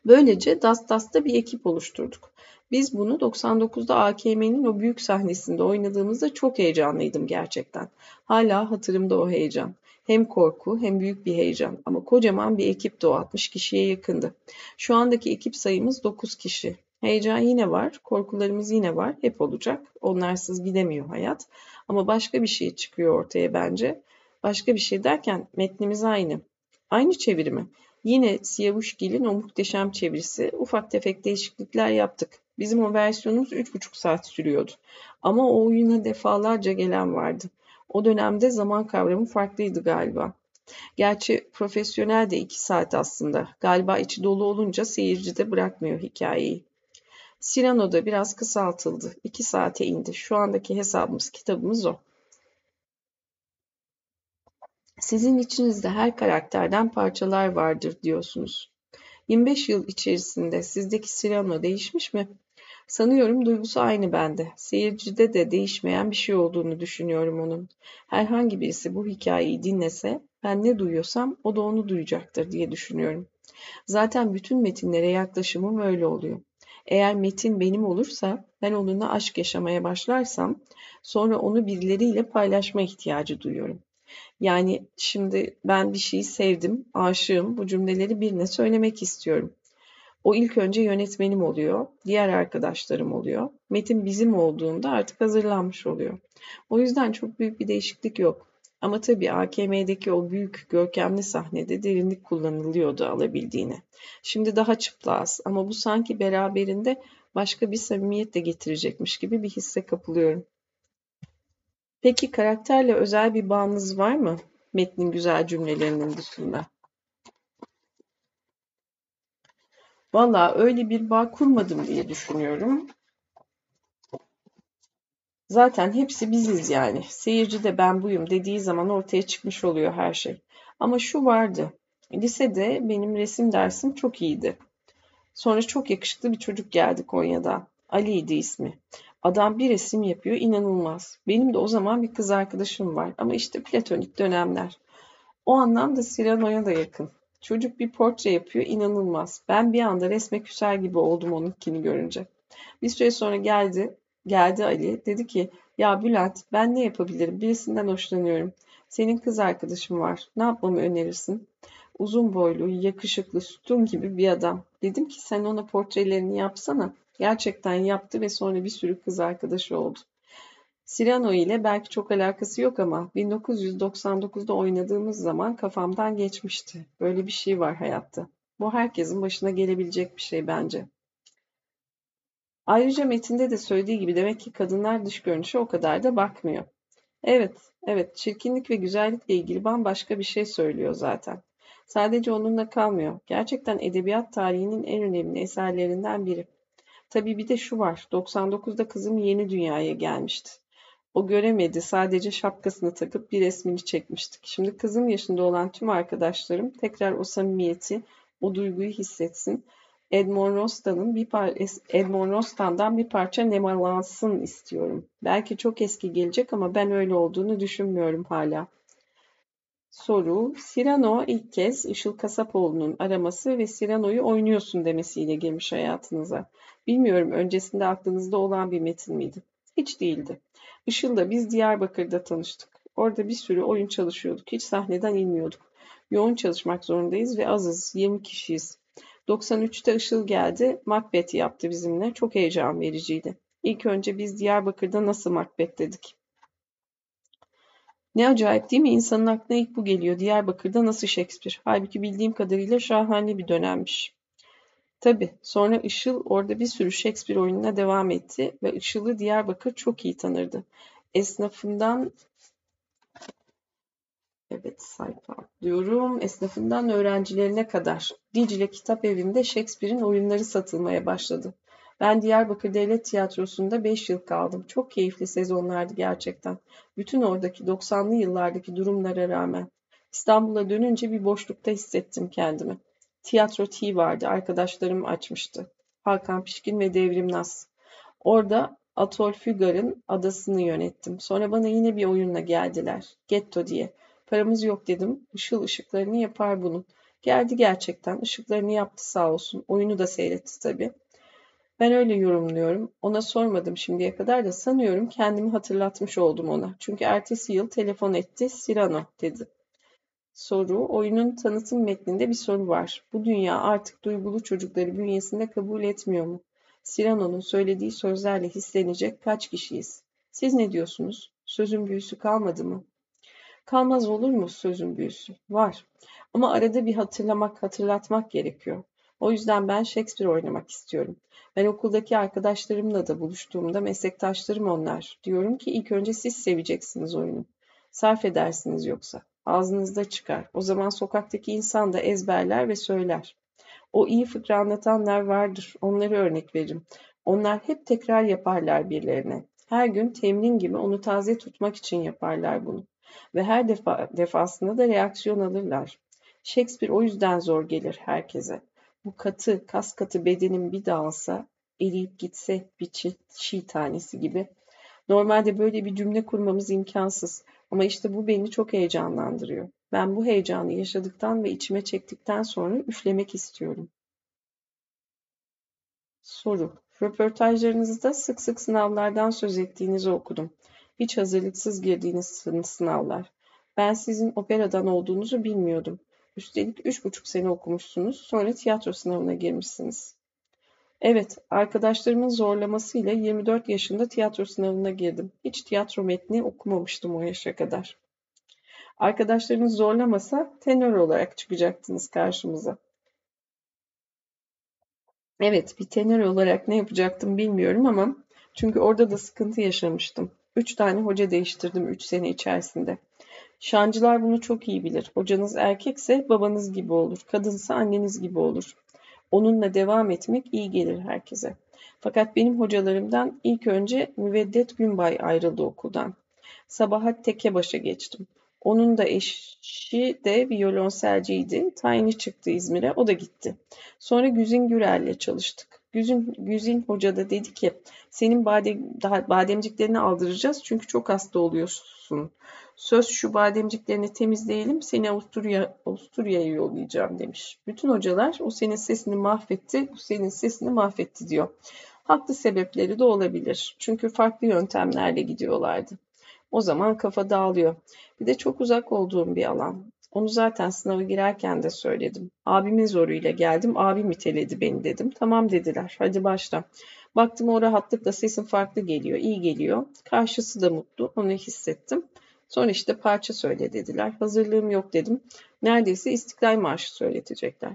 Böylece Dastas'ta bir ekip oluşturduk. Biz bunu 99'da AKM'nin o büyük sahnesinde oynadığımızda çok heyecanlıydım gerçekten. Hala hatırımda o heyecan. Hem korku hem büyük bir heyecan ama kocaman bir ekipti o 60 kişiye yakındı. Şu andaki ekip sayımız 9 kişi. Heyecan yine var, korkularımız yine var, hep olacak. Onlarsız gidemiyor hayat. Ama başka bir şey çıkıyor ortaya bence. Başka bir şey derken metnimiz aynı. Aynı çevirimi. Yine Siyavuşgil'in o muhteşem çevirisi. Ufak tefek değişiklikler yaptık. Bizim o versiyonumuz 3,5 saat sürüyordu. Ama o oyuna defalarca gelen vardı. O dönemde zaman kavramı farklıydı galiba. Gerçi profesyonel de 2 saat aslında. Galiba içi dolu olunca seyirci de bırakmıyor hikayeyi. Cyrano'da biraz kısaltıldı. İki saate indi. Şu andaki hesabımız, kitabımız o. Sizin içinizde her karakterden parçalar vardır diyorsunuz. 25 yıl içerisinde sizdeki Cyrano değişmiş mi? Sanıyorum duygusu aynı bende. Seyircide de değişmeyen bir şey olduğunu düşünüyorum onun. Herhangi birisi bu hikayeyi dinlese ben ne duyuyorsam o da onu duyacaktır diye düşünüyorum. Zaten bütün metinlere yaklaşımım öyle oluyor. Eğer metin benim olursa, ben onunla aşk yaşamaya başlarsam, sonra onu birileriyle paylaşma ihtiyacı duyuyorum. Yani şimdi ben bir şeyi sevdim, aşığım, bu cümleleri birine söylemek istiyorum. O ilk önce yönetmenim oluyor, diğer arkadaşlarım oluyor. Metin bizim olduğunda artık hazırlanmış oluyor. O yüzden çok büyük bir değişiklik yok. Ama tabii AKM'deki o büyük görkemli sahnede derinlik kullanılıyordu alabildiğine. Şimdi daha çıplaz ama bu sanki beraberinde başka bir samimiyet de getirecekmiş gibi bir hisse kapılıyorum. Peki karakterle özel bir bağınız var mı? Metnin güzel cümlelerinin dışında. Valla öyle bir bağ kurmadım diye düşünüyorum. Zaten hepsi biziz yani. Seyirci de ben buyum dediği zaman ortaya çıkmış oluyor her şey. Ama şu vardı. Lisede benim resim dersim çok iyiydi. Sonra çok yakışıklı bir çocuk geldi Konya'dan. Ali'ydi ismi. Adam bir resim yapıyor inanılmaz. Benim de o zaman bir kız arkadaşım var ama işte platonik dönemler. O anlamda Cyrano'ya da yakın. Çocuk bir portre yapıyor inanılmaz. Ben bir anda resme küser gibi oldum onunkini görünce. Bir süre sonra geldi, geldi Ali. Dedi ki ya Bülent ben ne yapabilirim? Birisinden hoşlanıyorum. Senin kız arkadaşın var. Ne yapmamı önerirsin? Uzun boylu, yakışıklı, sütun gibi bir adam. Dedim ki sen ona portrelerini yapsana. Gerçekten yaptı ve sonra bir sürü kız arkadaşı oldu. Cyrano ile belki çok alakası yok ama 1999'da oynadığımız zaman kafamdan geçmişti. Böyle bir şey var hayatta. Bu herkesin başına gelebilecek bir şey bence. Ayrıca metinde de söylediği gibi demek ki kadınlar dış görünüşe o kadar da bakmıyor. Evet, evet çirkinlik ve güzellikle ilgili bambaşka bir şey söylüyor zaten. Sadece onunla kalmıyor. Gerçekten edebiyat tarihinin en önemli eserlerinden biri. Tabii bir de şu var. 99'da kızım yeni dünyaya gelmişti. O göremedi. Sadece şapkasını takıp bir resmini çekmiştik. Şimdi kızım yaşında olan tüm arkadaşlarım tekrar o samimiyeti, o duyguyu hissetsin. Edmond Rostan'ın bir par Edmond Rostan'dan bir parça nemalansın istiyorum. Belki çok eski gelecek ama ben öyle olduğunu düşünmüyorum hala. Soru, Cyrano ilk kez Işıl Kasapoğlu'nun araması ve Cyrano'yu oynuyorsun demesiyle girmiş hayatınıza. Bilmiyorum öncesinde aklınızda olan bir metin miydi? Hiç değildi. Işıl'la biz Diyarbakır'da tanıştık. Orada bir sürü oyun çalışıyorduk. Hiç sahneden inmiyorduk. Yoğun çalışmak zorundayız ve azız. 20 kişiyiz. 93'te Işıl geldi. Macbeth yaptı bizimle. Çok heyecan vericiydi. İlk önce biz Diyarbakır'da nasıl Macbeth dedik. Ne acayip değil mi? İnsanın aklına ilk bu geliyor. Diyarbakır'da nasıl Shakespeare? Halbuki bildiğim kadarıyla şahane bir dönemmiş. Tabii sonra Işıl orada bir sürü Shakespeare oyununa devam etti ve Işıl'ı Diyarbakır çok iyi tanırdı. Esnafından Evet sayfa diyorum. Esnafından öğrencilerine kadar Dicle Kitap Evi'nde Shakespeare'in oyunları satılmaya başladı. Ben Diyarbakır Devlet Tiyatrosu'nda 5 yıl kaldım. Çok keyifli sezonlardı gerçekten. Bütün oradaki 90'lı yıllardaki durumlara rağmen. İstanbul'a dönünce bir boşlukta hissettim kendimi. Tiyatro T vardı. Arkadaşlarım açmıştı. Hakan Pişkin ve Devrim Nas. Orada Atol Fügar'ın adasını yönettim. Sonra bana yine bir oyunla geldiler. Getto diye. Paramız yok dedim. Işıl ışıklarını yapar bunun. Geldi gerçekten. Işıklarını yaptı sağ olsun. Oyunu da seyretti tabii. Ben öyle yorumluyorum. Ona sormadım şimdiye kadar da sanıyorum kendimi hatırlatmış oldum ona. Çünkü ertesi yıl telefon etti. Sirano dedi. Soru, oyunun tanıtım metninde bir soru var. Bu dünya artık duygulu çocukları bünyesinde kabul etmiyor mu? Sirano'nun söylediği sözlerle hislenecek kaç kişiyiz? Siz ne diyorsunuz? Sözün büyüsü kalmadı mı? Kalmaz olur mu sözün büyüsü? Var. Ama arada bir hatırlamak, hatırlatmak gerekiyor. O yüzden ben Shakespeare oynamak istiyorum. Ben okuldaki arkadaşlarımla da buluştuğumda meslektaşlarım onlar. Diyorum ki ilk önce siz seveceksiniz oyunu. Sarf edersiniz yoksa. Ağzınızda çıkar. O zaman sokaktaki insan da ezberler ve söyler. O iyi fıkra anlatanlar vardır. Onları örnek veririm. Onlar hep tekrar yaparlar birilerine. Her gün temrin gibi onu taze tutmak için yaparlar bunu. Ve her defa, defasında da reaksiyon alırlar. Shakespeare o yüzden zor gelir herkese. Bu katı, kas katı bedenin bir dağılsa, eriyip gitse bir çiğ, çiğ tanesi gibi. Normalde böyle bir cümle kurmamız imkansız. Ama işte bu beni çok heyecanlandırıyor. Ben bu heyecanı yaşadıktan ve içime çektikten sonra üflemek istiyorum. Soru. Röportajlarınızda sık sık sınavlardan söz ettiğinizi okudum. Hiç hazırlıksız girdiğiniz sınavlar. Ben sizin operadan olduğunuzu bilmiyordum. Üstelik üç buçuk sene okumuşsunuz, sonra tiyatro sınavına girmişsiniz. Evet, arkadaşlarımın zorlamasıyla 24 yaşında tiyatro sınavına girdim. Hiç tiyatro metni okumamıştım o yaşa kadar. Arkadaşlarınız zorlamasa tenör olarak çıkacaktınız karşımıza. Evet, bir tenör olarak ne yapacaktım bilmiyorum ama çünkü orada da sıkıntı yaşamıştım. Üç tane hoca değiştirdim üç sene içerisinde. Şancılar bunu çok iyi bilir. Hocanız erkekse babanız gibi olur, kadınsa anneniz gibi olur. Onunla devam etmek iyi gelir herkese. Fakat benim hocalarımdan ilk önce Müveddet Günbay ayrıldı okuldan. Sabahat Tekebaş'a geçtim. Onun da eşi de violonselciydi. Tayini çıktı İzmir'e, o da gitti. Sonra Güzin Gürel'le çalıştık. Güzin, Güzin Hoca da dedi ki, senin badem, daha bademciklerini aldıracağız çünkü çok hasta oluyorsun. Söz şu bademciklerini temizleyelim, seni Avusturya, Avusturya'ya yollayacağım demiş. Bütün hocalar o senin sesini mahvetti, bu senin sesini mahvetti diyor. Haklı sebepleri de olabilir. Çünkü farklı yöntemlerle gidiyorlardı. O zaman kafa dağılıyor. Bir de çok uzak olduğum bir alan. Onu zaten sınavı girerken de söyledim. Abimin zoruyla geldim. Abim iteledi beni dedim. Tamam dediler. Hadi başla. Baktım o rahatlıkla sesim farklı geliyor. iyi geliyor. Karşısı da mutlu. Onu hissettim. Sonra işte parça söyle dediler. Hazırlığım yok dedim. Neredeyse İstiklal Marşı söyletecekler.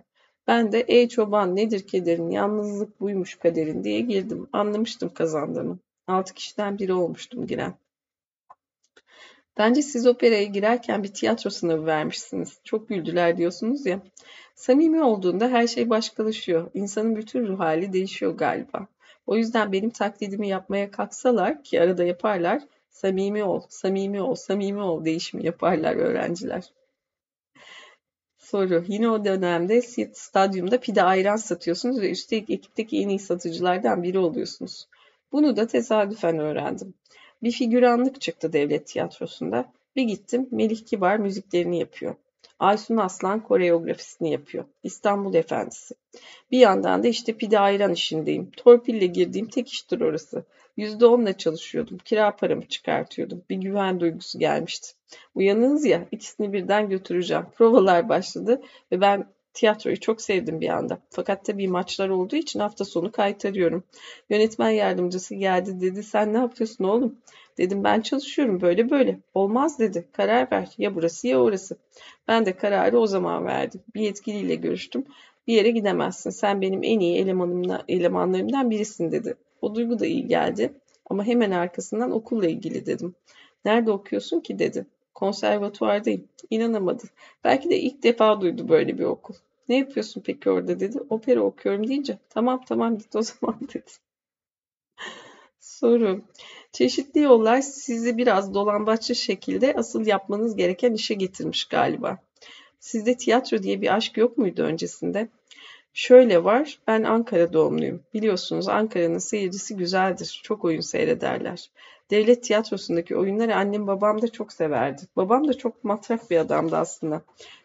Ben de ey çoban nedir kederin, yalnızlık buymuş kaderin diye girdim. Anlamıştım kazandığımı. Altı kişiden biri olmuştum giren. Bence siz operaya girerken bir tiyatro sınavı vermişsiniz. Çok güldüler diyorsunuz ya. Samimi olduğunda her şey başkalaşıyor. İnsanın bütün ruh hali değişiyor galiba. O yüzden benim taklidimi yapmaya kalksalar ki arada yaparlar, samimi ol, samimi ol, samimi ol değişimi yaparlar öğrenciler. Soru. Yine o dönemde stadyumda pide ayran satıyorsunuz ve üstelik ekipteki en iyi satıcılardan biri oluyorsunuz. Bunu da tesadüfen öğrendim. Bir figüranlık çıktı devlet tiyatrosunda. Bir gittim Melih Kibar müziklerini yapıyor. Aysun Aslan koreografisini yapıyor. İstanbul Efendisi. Bir yandan da işte pide ayran işindeyim. Torpille girdiğim tek iştir orası. Yüzde onla çalışıyordum. Kira paramı çıkartıyordum. Bir güven duygusu gelmişti. Uyanınız ya ikisini birden götüreceğim. Provalar başladı ve ben Tiyatroyu çok sevdim bir anda. Fakat tabii maçlar olduğu için hafta sonu kaytarıyorum. Yönetmen yardımcısı geldi dedi sen ne yapıyorsun oğlum? Dedim ben çalışıyorum böyle böyle. Olmaz dedi. Karar ver. Ya burası ya orası. Ben de kararı o zaman verdim. Bir yetkiliyle görüştüm. Bir yere gidemezsin. Sen benim en iyi elemanımla, elemanlarımdan birisin dedi. O duygu da iyi geldi. Ama hemen arkasından okulla ilgili dedim. Nerede okuyorsun ki dedi. Konservatuvardayım. İnanamadı. Belki de ilk defa duydu böyle bir okul. Ne yapıyorsun peki orada dedi. Opera okuyorum deyince tamam tamam git o [laughs] zaman dedi. Soru. Çeşitli yollar sizi biraz dolambaçlı şekilde asıl yapmanız gereken işe getirmiş galiba. Sizde tiyatro diye bir aşk yok muydu öncesinde? Şöyle var, ben Ankara doğumluyum. Biliyorsunuz Ankara'nın seyircisi güzeldir. Çok oyun seyrederler. Devlet tiyatrosundaki oyunları annem babam da çok severdi. Babam da çok matrak bir adamdı aslında.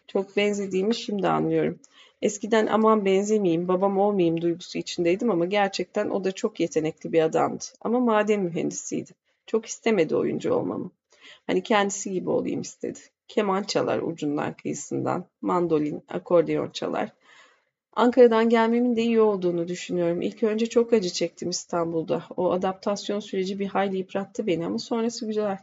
Çok benzediğimi şimdi anlıyorum. Eskiden aman benzemeyeyim, babam olmayayım duygusu içindeydim ama gerçekten o da çok yetenekli bir adamdı. Ama maden mühendisiydi. Çok istemedi oyuncu olmamı. Hani kendisi gibi olayım istedi. Keman çalar ucundan kıyısından, mandolin, akordeon çalar. Ankara'dan gelmemin de iyi olduğunu düşünüyorum. İlk önce çok acı çektim İstanbul'da. O adaptasyon süreci bir hayli yıprattı beni ama sonrası güzel.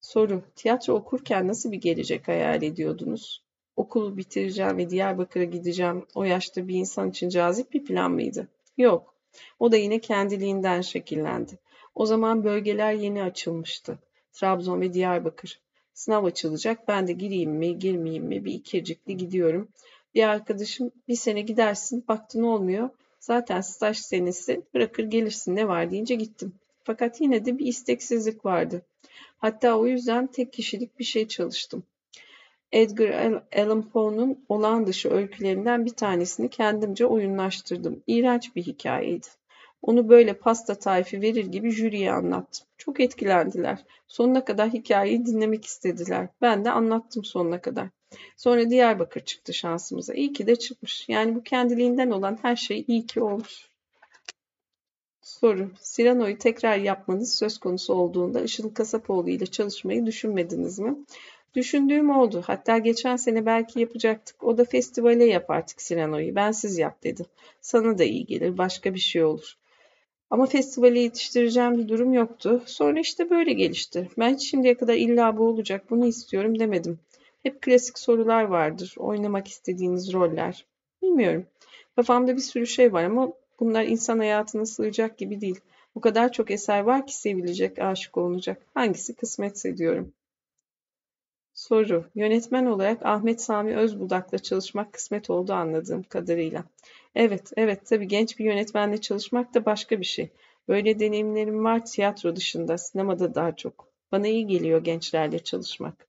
Soru. Tiyatro okurken nasıl bir gelecek hayal ediyordunuz? Okulu bitireceğim ve Diyarbakır'a gideceğim. O yaşta bir insan için cazip bir plan mıydı? Yok. O da yine kendiliğinden şekillendi. O zaman bölgeler yeni açılmıştı. Trabzon ve Diyarbakır. Sınav açılacak. Ben de gireyim mi, girmeyeyim mi? Bir ikircikli gidiyorum. Bir arkadaşım bir sene gidersin, baktın olmuyor. Zaten staj senesi bırakır gelirsin ne var deyince gittim. Fakat yine de bir isteksizlik vardı. Hatta o yüzden tek kişilik bir şey çalıştım. Edgar Allan Poe'nun olağan dışı öykülerinden bir tanesini kendimce oyunlaştırdım. İğrenç bir hikayeydi. Onu böyle pasta tarifi verir gibi jüriye anlattım. Çok etkilendiler. Sonuna kadar hikayeyi dinlemek istediler. Ben de anlattım sonuna kadar. Sonra Diyarbakır çıktı şansımıza. İyi ki de çıkmış. Yani bu kendiliğinden olan her şey iyi ki olmuş. Soru. Sirano'yu tekrar yapmanız söz konusu olduğunda Işıl Kasapoğlu ile çalışmayı düşünmediniz mi? Düşündüğüm oldu. Hatta geçen sene belki yapacaktık. O da festivale yap artık Sirano'yu. Bensiz yap dedi. Sana da iyi gelir. Başka bir şey olur. Ama festivale yetiştireceğim bir durum yoktu. Sonra işte böyle gelişti. Ben şimdiye kadar illa bu olacak, bunu istiyorum demedim. Hep klasik sorular vardır. Oynamak istediğiniz roller. Bilmiyorum. Kafamda bir sürü şey var ama bunlar insan hayatına sığacak gibi değil. O kadar çok eser var ki sevilecek, aşık olunacak. Hangisi kısmetse diyorum. Soru. Yönetmen olarak Ahmet Sami Özbudak'la çalışmak kısmet oldu anladığım kadarıyla. Evet, evet tabii genç bir yönetmenle çalışmak da başka bir şey. Böyle deneyimlerim var tiyatro dışında, sinemada daha çok. Bana iyi geliyor gençlerle çalışmak.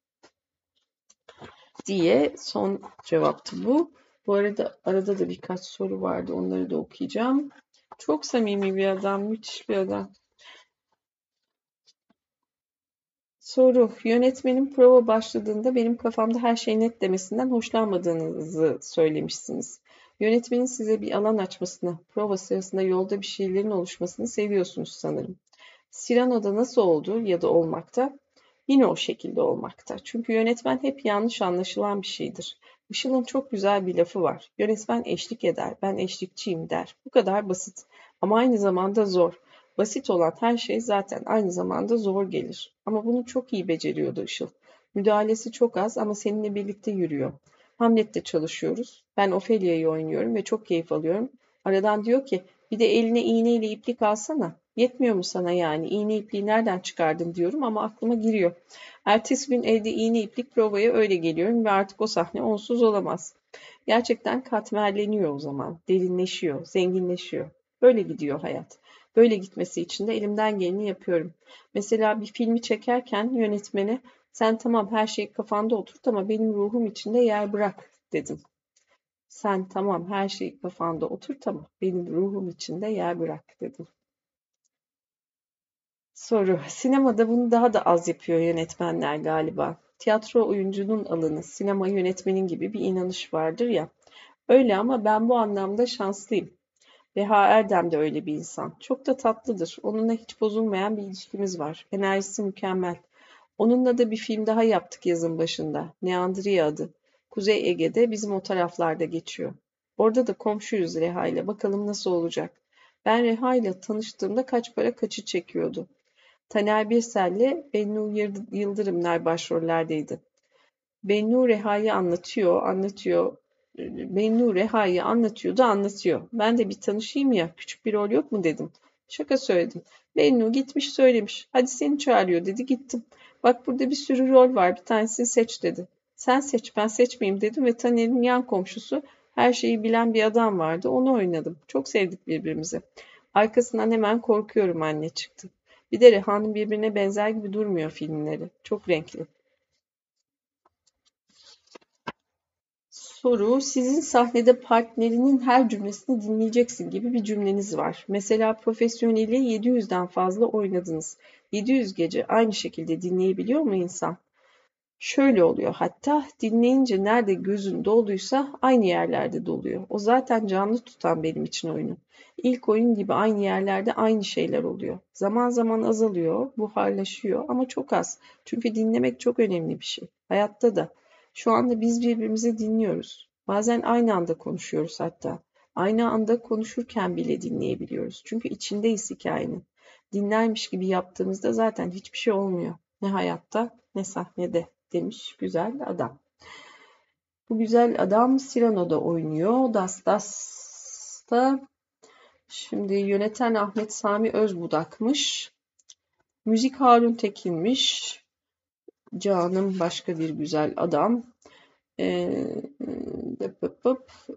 Diye son cevaptı bu. Bu arada arada da birkaç soru vardı. Onları da okuyacağım. Çok samimi bir adam, müthiş bir adam. Soru. Yönetmenin prova başladığında benim kafamda her şey net demesinden hoşlanmadığınızı söylemişsiniz. Yönetmenin size bir alan açmasını, prova sırasında yolda bir şeylerin oluşmasını seviyorsunuz sanırım. Cyrano'da nasıl oldu ya da olmakta? Yine o şekilde olmakta. Çünkü yönetmen hep yanlış anlaşılan bir şeydir. Işıl'ın çok güzel bir lafı var. Yönetmen eşlik eder, ben eşlikçiyim der. Bu kadar basit. Ama aynı zamanda zor. Basit olan her şey zaten aynı zamanda zor gelir. Ama bunu çok iyi beceriyordu Işıl. Müdahalesi çok az ama seninle birlikte yürüyor. Hamlet'te çalışıyoruz. Ben Ophelia'yı oynuyorum ve çok keyif alıyorum. Aradan diyor ki bir de eline iğneyle iplik alsana. Yetmiyor mu sana yani? İğne ipliği nereden çıkardın diyorum ama aklıma giriyor. Ertesi gün evde iğne iplik provaya öyle geliyorum ve artık o sahne onsuz olamaz. Gerçekten katmerleniyor o zaman. Derinleşiyor, zenginleşiyor. Böyle gidiyor hayat. Böyle gitmesi için de elimden geleni yapıyorum. Mesela bir filmi çekerken yönetmene sen tamam her şey kafanda oturt ama benim ruhum içinde yer bırak dedim. Sen tamam her şey kafanda oturt ama benim ruhum içinde yer bırak dedim. Soru. Sinemada bunu daha da az yapıyor yönetmenler galiba. Tiyatro oyuncunun alanı, sinema yönetmenin gibi bir inanış vardır ya. Öyle ama ben bu anlamda şanslıyım. Reha Erdem de öyle bir insan. Çok da tatlıdır. Onunla hiç bozulmayan bir ilişkimiz var. Enerjisi mükemmel. Onunla da bir film daha yaptık yazın başında. Neandria adı. Kuzey Ege'de bizim o taraflarda geçiyor. Orada da komşuyuz Reha ile. Bakalım nasıl olacak. Ben Reha ile tanıştığımda kaç para kaçı çekiyordu. Taner Birsel'le Bennu Yıldırımlar başrollerdeydi. Bennu Reha'yı anlatıyor, anlatıyor. Bennu Reha'yı anlatıyordu, anlatıyor. Ben de bir tanışayım ya, küçük bir rol yok mu dedim. Şaka söyledim. Bennu gitmiş söylemiş. Hadi seni çağırıyor dedi, gittim. Bak burada bir sürü rol var, bir tanesini seç dedi. Sen seç, ben seçmeyeyim dedim ve Taner'in yan komşusu her şeyi bilen bir adam vardı. Onu oynadım. Çok sevdik birbirimizi. Arkasından hemen korkuyorum anne çıktı. Bir de Reha'nın birbirine benzer gibi durmuyor filmleri. Çok renkli. Soru, sizin sahnede partnerinin her cümlesini dinleyeceksin gibi bir cümleniz var. Mesela profesyoneli 700'den fazla oynadınız. 700 gece aynı şekilde dinleyebiliyor mu insan? Şöyle oluyor hatta dinleyince nerede gözün doluysa aynı yerlerde doluyor. O zaten canlı tutan benim için oyunu. İlk oyun gibi aynı yerlerde aynı şeyler oluyor. Zaman zaman azalıyor, buharlaşıyor ama çok az. Çünkü dinlemek çok önemli bir şey. Hayatta da. Şu anda biz birbirimizi dinliyoruz. Bazen aynı anda konuşuyoruz hatta. Aynı anda konuşurken bile dinleyebiliyoruz. Çünkü içindeyiz hikayenin. Dinlermiş gibi yaptığımızda zaten hiçbir şey olmuyor. Ne hayatta ne sahnede demiş güzel adam. Bu güzel adam Cyrano'da oynuyor. Das Das'ta şimdi yöneten Ahmet Sami Özbudak'mış. Müzik Harun Tekin'miş. Canım başka bir güzel adam. Ee,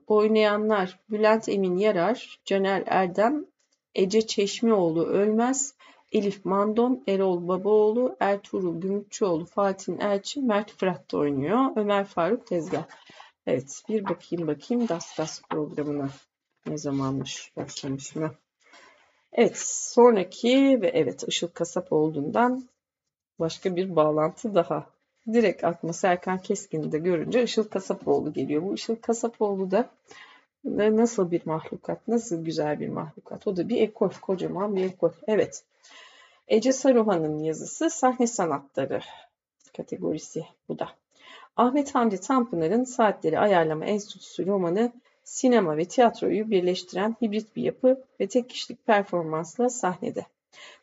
oynayanlar Bülent Emin Yarar, Caner Erdem, Ece Çeşmioğlu Ölmez, Elif Mandon, Erol Babaoğlu, Ertuğrul Gümrükçüoğlu, Fatih Elçin, Mert Fırat da oynuyor. Ömer Faruk Tezgah. Evet bir bakayım bakayım Das Das programına ne zamanmış başlamış mı? Evet sonraki ve evet Işıl Kasap olduğundan başka bir bağlantı daha. Direkt aklıma Serkan Keskin'i de görünce Işıl Kasapoğlu geliyor. Bu Işıl Kasapoğlu da nasıl bir mahlukat, nasıl güzel bir mahlukat. O da bir ekol, kocaman bir ekol. Evet. Ece Saruhan'ın yazısı sahne sanatları kategorisi bu da. Ahmet Hamdi Tanpınar'ın Saatleri Ayarlama Enstitüsü romanı sinema ve tiyatroyu birleştiren hibrit bir yapı ve tek kişilik performansla sahnede.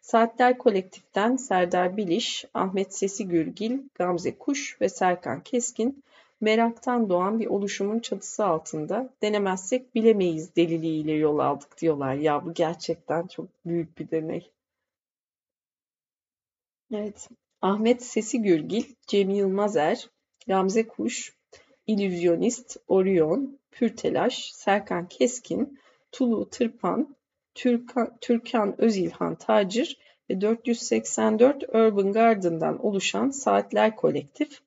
Saatler Kolektif'ten Serdar Biliş, Ahmet Sesi Gürgil, Gamze Kuş ve Serkan Keskin meraktan doğan bir oluşumun çatısı altında denemezsek bilemeyiz deliliğiyle yol aldık diyorlar. Ya bu gerçekten çok büyük bir deney. Evet. Ahmet Sesi Gürgil, Cem Yılmazer, Gamze Kuş, İllüzyonist, Orion, Pürtelaş, Serkan Keskin, Tulu Tırpan, Türkan, Türkan Özilhan Tacir ve 484 Urban Garden'dan oluşan Saatler Kolektif,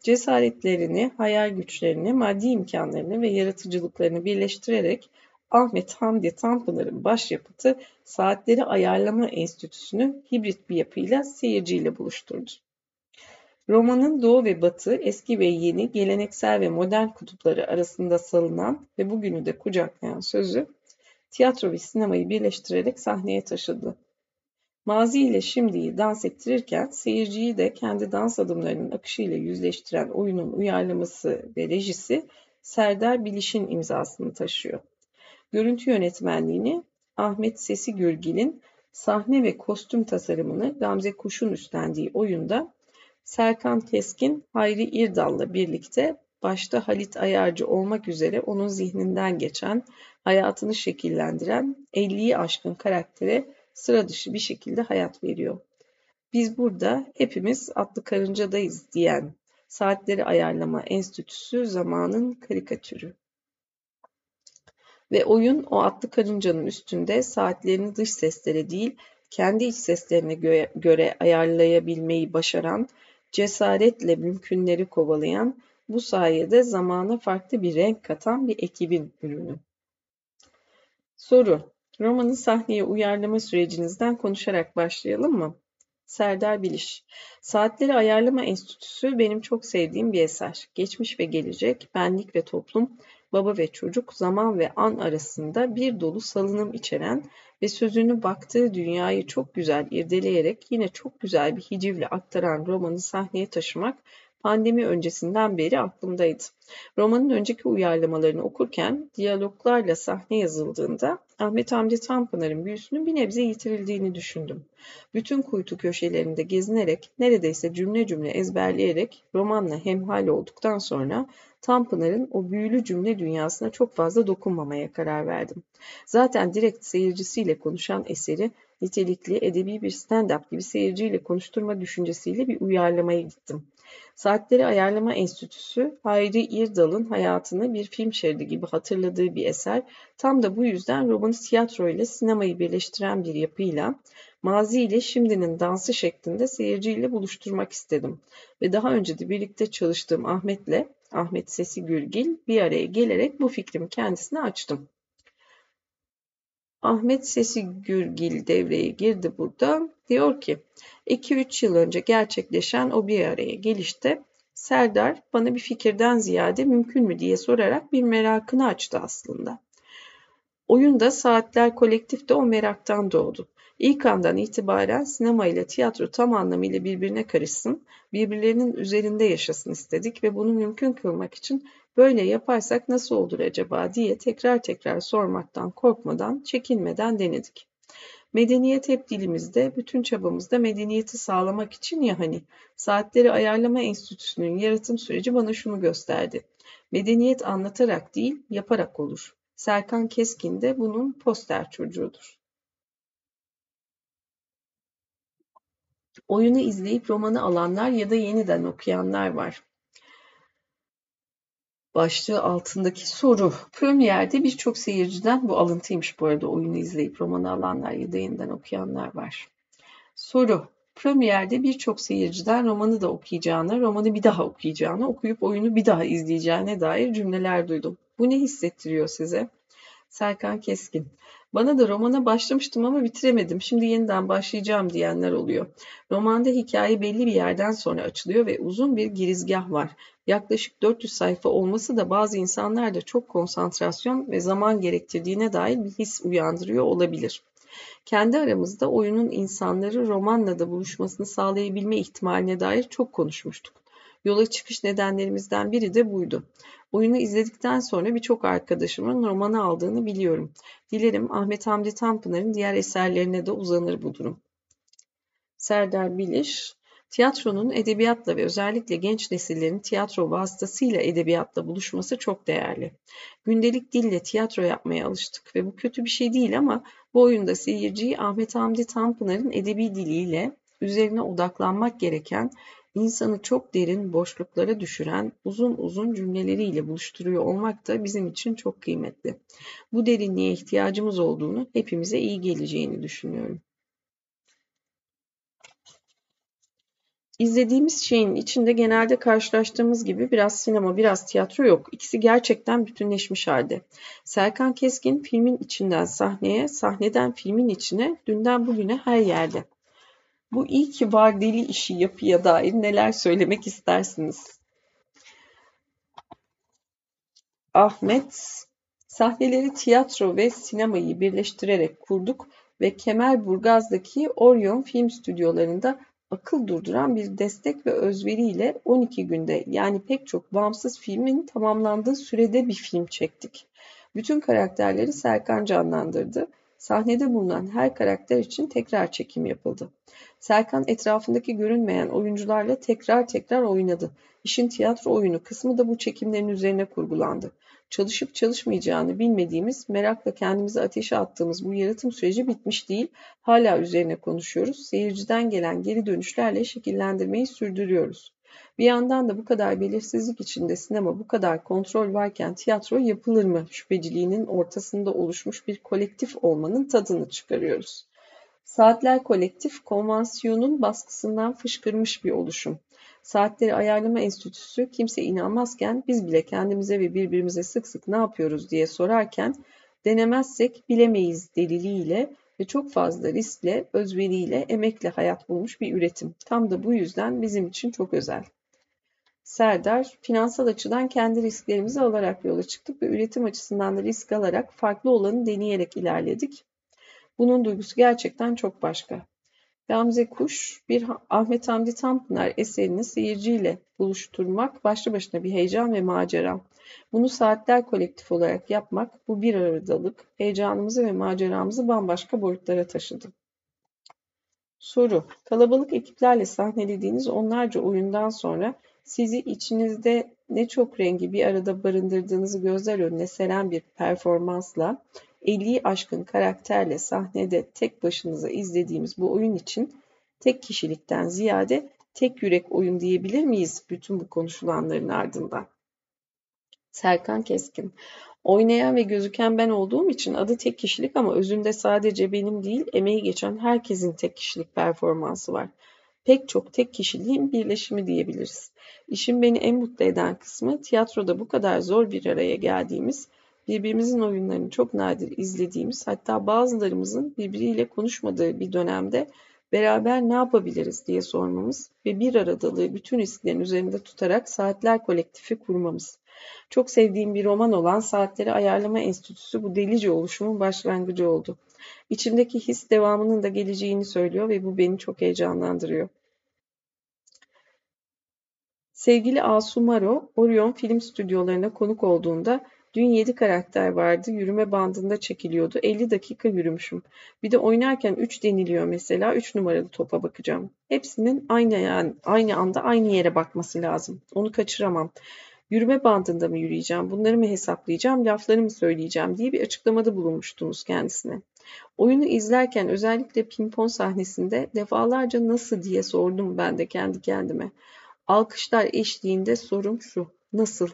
cesaretlerini, hayal güçlerini, maddi imkanlarını ve yaratıcılıklarını birleştirerek Ahmet Hamdi Tanpınar'ın başyapıtı Saatleri Ayarlama Enstitüsü'nü hibrit bir yapıyla seyirciyle buluşturdu. Romanın doğu ve batı, eski ve yeni, geleneksel ve modern kutupları arasında salınan ve bugünü de kucaklayan sözü, tiyatro ve sinemayı birleştirerek sahneye taşıdı. Mazi ile şimdiyi dans ettirirken seyirciyi de kendi dans adımlarının akışıyla yüzleştiren oyunun uyarlaması ve rejisi Serdar Biliş'in imzasını taşıyor. Görüntü yönetmenliğini Ahmet Sesi Gürgil'in sahne ve kostüm tasarımını Gamze Kuş'un üstlendiği oyunda Serkan Keskin, Hayri İrdal'la birlikte başta Halit Ayarcı olmak üzere onun zihninden geçen, hayatını şekillendiren 50'yi aşkın karaktere sıra dışı bir şekilde hayat veriyor. Biz burada hepimiz atlı karıncadayız diyen Saatleri Ayarlama Enstitüsü zamanın karikatürü. Ve oyun o atlı karıncanın üstünde saatlerini dış seslere değil, kendi iç seslerine göre, göre ayarlayabilmeyi başaran, cesaretle mümkünleri kovalayan, bu sayede zamana farklı bir renk katan bir ekibin ürünü. Soru. Romanı sahneye uyarlama sürecinizden konuşarak başlayalım mı? Serdar Biliş. Saatleri Ayarlama Enstitüsü benim çok sevdiğim bir eser. Geçmiş ve gelecek, benlik ve toplum, baba ve çocuk, zaman ve an arasında bir dolu salınım içeren ve sözünü baktığı dünyayı çok güzel irdeleyerek yine çok güzel bir hicivle aktaran romanı sahneye taşımak pandemi öncesinden beri aklımdaydı. Romanın önceki uyarlamalarını okurken diyaloglarla sahne yazıldığında Ahmet Hamdi Tanpınar'ın büyüsünün bir nebze yitirildiğini düşündüm. Bütün kuytu köşelerinde gezinerek, neredeyse cümle cümle ezberleyerek romanla hemhal olduktan sonra Tanpınar'ın o büyülü cümle dünyasına çok fazla dokunmamaya karar verdim. Zaten direkt seyircisiyle konuşan eseri nitelikli edebi bir stand-up gibi seyirciyle konuşturma düşüncesiyle bir uyarlamaya gittim. Saatleri Ayarlama Enstitüsü, Hayri İrdal'ın hayatını bir film şeridi gibi hatırladığı bir eser. Tam da bu yüzden romanı tiyatro ile sinemayı birleştiren bir yapıyla, mazi ile şimdinin dansı şeklinde seyirciyle buluşturmak istedim. Ve daha önce de birlikte çalıştığım Ahmet'le, Ahmet Sesi Gürgil bir araya gelerek bu fikrimi kendisine açtım. Ahmet Sesi Gürgil devreye girdi burada. Diyor ki 2-3 yıl önce gerçekleşen o bir araya gelişte Serdar bana bir fikirden ziyade mümkün mü diye sorarak bir merakını açtı aslında. Oyunda Saatler Kolektif de o meraktan doğdu. İlk andan itibaren sinema ile tiyatro tam anlamıyla birbirine karışsın, birbirlerinin üzerinde yaşasın istedik ve bunu mümkün kılmak için böyle yaparsak nasıl olur acaba diye tekrar tekrar sormaktan korkmadan, çekinmeden denedik. Medeniyet hep dilimizde, bütün çabamızda medeniyeti sağlamak için ya hani. Saatleri Ayarlama Enstitüsü'nün yaratım süreci bana şunu gösterdi. Medeniyet anlatarak değil, yaparak olur. Serkan Keskin de bunun poster çocuğudur. Oyunu izleyip romanı alanlar ya da yeniden okuyanlar var. Başlığı altındaki soru. Premier'de birçok seyirciden bu alıntıymış bu arada oyunu izleyip romanı alanlar ya da yeniden okuyanlar var. Soru. Premier'de birçok seyirciden romanı da okuyacağını, romanı bir daha okuyacağını, okuyup oyunu bir daha izleyeceğine dair cümleler duydum. Bu ne hissettiriyor size? Serkan Keskin. Bana da romana başlamıştım ama bitiremedim. Şimdi yeniden başlayacağım diyenler oluyor. Romanda hikaye belli bir yerden sonra açılıyor ve uzun bir girizgah var. Yaklaşık 400 sayfa olması da bazı insanlarda çok konsantrasyon ve zaman gerektirdiğine dair bir his uyandırıyor olabilir. Kendi aramızda oyunun insanları romanla da buluşmasını sağlayabilme ihtimaline dair çok konuşmuştuk. Yola çıkış nedenlerimizden biri de buydu. Oyunu izledikten sonra birçok arkadaşımın romanı aldığını biliyorum. Dilerim Ahmet Hamdi Tanpınar'ın diğer eserlerine de uzanır bu durum. Serdar Biliş, tiyatronun edebiyatla ve özellikle genç nesillerin tiyatro vasıtasıyla edebiyatla buluşması çok değerli. Gündelik dille tiyatro yapmaya alıştık ve bu kötü bir şey değil ama bu oyunda seyirciyi Ahmet Hamdi Tanpınar'ın edebi diliyle üzerine odaklanmak gereken insanı çok derin boşluklara düşüren uzun uzun cümleleriyle buluşturuyor olmak da bizim için çok kıymetli. Bu derinliğe ihtiyacımız olduğunu, hepimize iyi geleceğini düşünüyorum. İzlediğimiz şeyin içinde genelde karşılaştığımız gibi biraz sinema, biraz tiyatro yok. İkisi gerçekten bütünleşmiş halde. Serkan Keskin filmin içinden sahneye, sahneden filmin içine, dünden bugüne her yerde. Bu iyi ki var deli işi yapıya dair neler söylemek istersiniz? Ahmet, sahneleri tiyatro ve sinemayı birleştirerek kurduk ve Kemerburgaz'daki Orion Film Stüdyolarında akıl durduran bir destek ve özveriyle 12 günde yani pek çok bağımsız filmin tamamlandığı sürede bir film çektik. Bütün karakterleri Serkan canlandırdı. Sahnede bulunan her karakter için tekrar çekim yapıldı. Serkan etrafındaki görünmeyen oyuncularla tekrar tekrar oynadı. İşin tiyatro oyunu kısmı da bu çekimlerin üzerine kurgulandı. Çalışıp çalışmayacağını bilmediğimiz, merakla kendimizi ateşe attığımız bu yaratım süreci bitmiş değil, hala üzerine konuşuyoruz. Seyirciden gelen geri dönüşlerle şekillendirmeyi sürdürüyoruz. Bir yandan da bu kadar belirsizlik içinde sinema bu kadar kontrol varken tiyatro yapılır mı şüpheciliğinin ortasında oluşmuş bir kolektif olmanın tadını çıkarıyoruz. Saatler Kolektif, konvansiyonun baskısından fışkırmış bir oluşum. Saatleri Ayarlama Enstitüsü kimse inanmazken biz bile kendimize ve birbirimize sık sık ne yapıyoruz diye sorarken denemezsek bilemeyiz deliliğiyle ve çok fazla riskle, özveriyle, emekle hayat bulmuş bir üretim. Tam da bu yüzden bizim için çok özel. Serdar, finansal açıdan kendi risklerimizi alarak yola çıktık ve üretim açısından da risk alarak farklı olanı deneyerek ilerledik. Bunun duygusu gerçekten çok başka. Gamze Kuş, bir Ahmet Hamdi Tanpınar eserini seyirciyle buluşturmak başlı başına bir heyecan ve macera. Bunu Saatler Kolektif olarak yapmak, bu bir aradalık, heyecanımızı ve maceramızı bambaşka boyutlara taşıdı. Soru. Kalabalık ekiplerle sahnelediğiniz onlarca oyundan sonra sizi içinizde ne çok rengi bir arada barındırdığınızı gözler önüne seren bir performansla 50'yi aşkın karakterle sahnede tek başınıza izlediğimiz bu oyun için tek kişilikten ziyade tek yürek oyun diyebilir miyiz bütün bu konuşulanların ardından? Serkan Keskin Oynayan ve gözüken ben olduğum için adı tek kişilik ama özünde sadece benim değil, emeği geçen herkesin tek kişilik performansı var. Pek çok tek kişiliğin birleşimi diyebiliriz. İşin beni en mutlu eden kısmı tiyatroda bu kadar zor bir araya geldiğimiz birbirimizin oyunlarını çok nadir izlediğimiz hatta bazılarımızın birbiriyle konuşmadığı bir dönemde beraber ne yapabiliriz diye sormamız ve bir aradalığı bütün risklerin üzerinde tutarak Saatler Kolektifi kurmamız. Çok sevdiğim bir roman olan Saatleri Ayarlama Enstitüsü bu delice oluşumun başlangıcı oldu. İçimdeki his devamının da geleceğini söylüyor ve bu beni çok heyecanlandırıyor. Sevgili Asumaro, Orion Film Stüdyolarına konuk olduğunda Dün 7 karakter vardı. Yürüme bandında çekiliyordu. 50 dakika yürümüşüm. Bir de oynarken 3 deniliyor mesela. 3 numaralı topa bakacağım. Hepsinin aynı yani, aynı anda aynı yere bakması lazım. Onu kaçıramam. Yürüme bandında mı yürüyeceğim, bunları mı hesaplayacağım, lafları mı söyleyeceğim diye bir açıklamada bulunmuştunuz kendisine. Oyunu izlerken özellikle pimpon sahnesinde defalarca nasıl diye sordum ben de kendi kendime. Alkışlar eşliğinde sorum şu. Nasıl?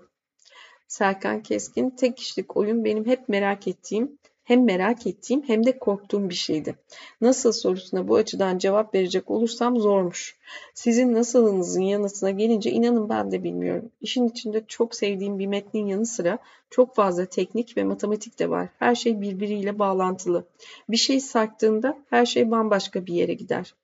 Serkan Keskin tek kişilik oyun benim hep merak ettiğim hem merak ettiğim hem de korktuğum bir şeydi. Nasıl sorusuna bu açıdan cevap verecek olursam zormuş. Sizin nasılınızın yanısına gelince inanın ben de bilmiyorum. İşin içinde çok sevdiğim bir metnin yanı sıra çok fazla teknik ve matematik de var. Her şey birbiriyle bağlantılı. Bir şey sarktığında her şey bambaşka bir yere gider.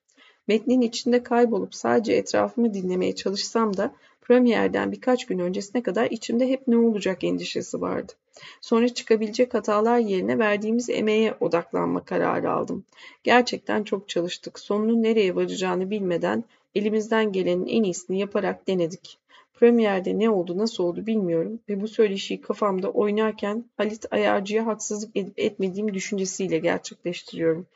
Metnin içinde kaybolup sadece etrafımı dinlemeye çalışsam da Premier'den birkaç gün öncesine kadar içimde hep ne olacak endişesi vardı. Sonra çıkabilecek hatalar yerine verdiğimiz emeğe odaklanma kararı aldım. Gerçekten çok çalıştık. Sonunun nereye varacağını bilmeden elimizden gelenin en iyisini yaparak denedik. Premier'de ne oldu nasıl oldu bilmiyorum ve bu söyleşiyi kafamda oynarken Halit Ayarcı'ya haksızlık edip etmediğim düşüncesiyle gerçekleştiriyorum.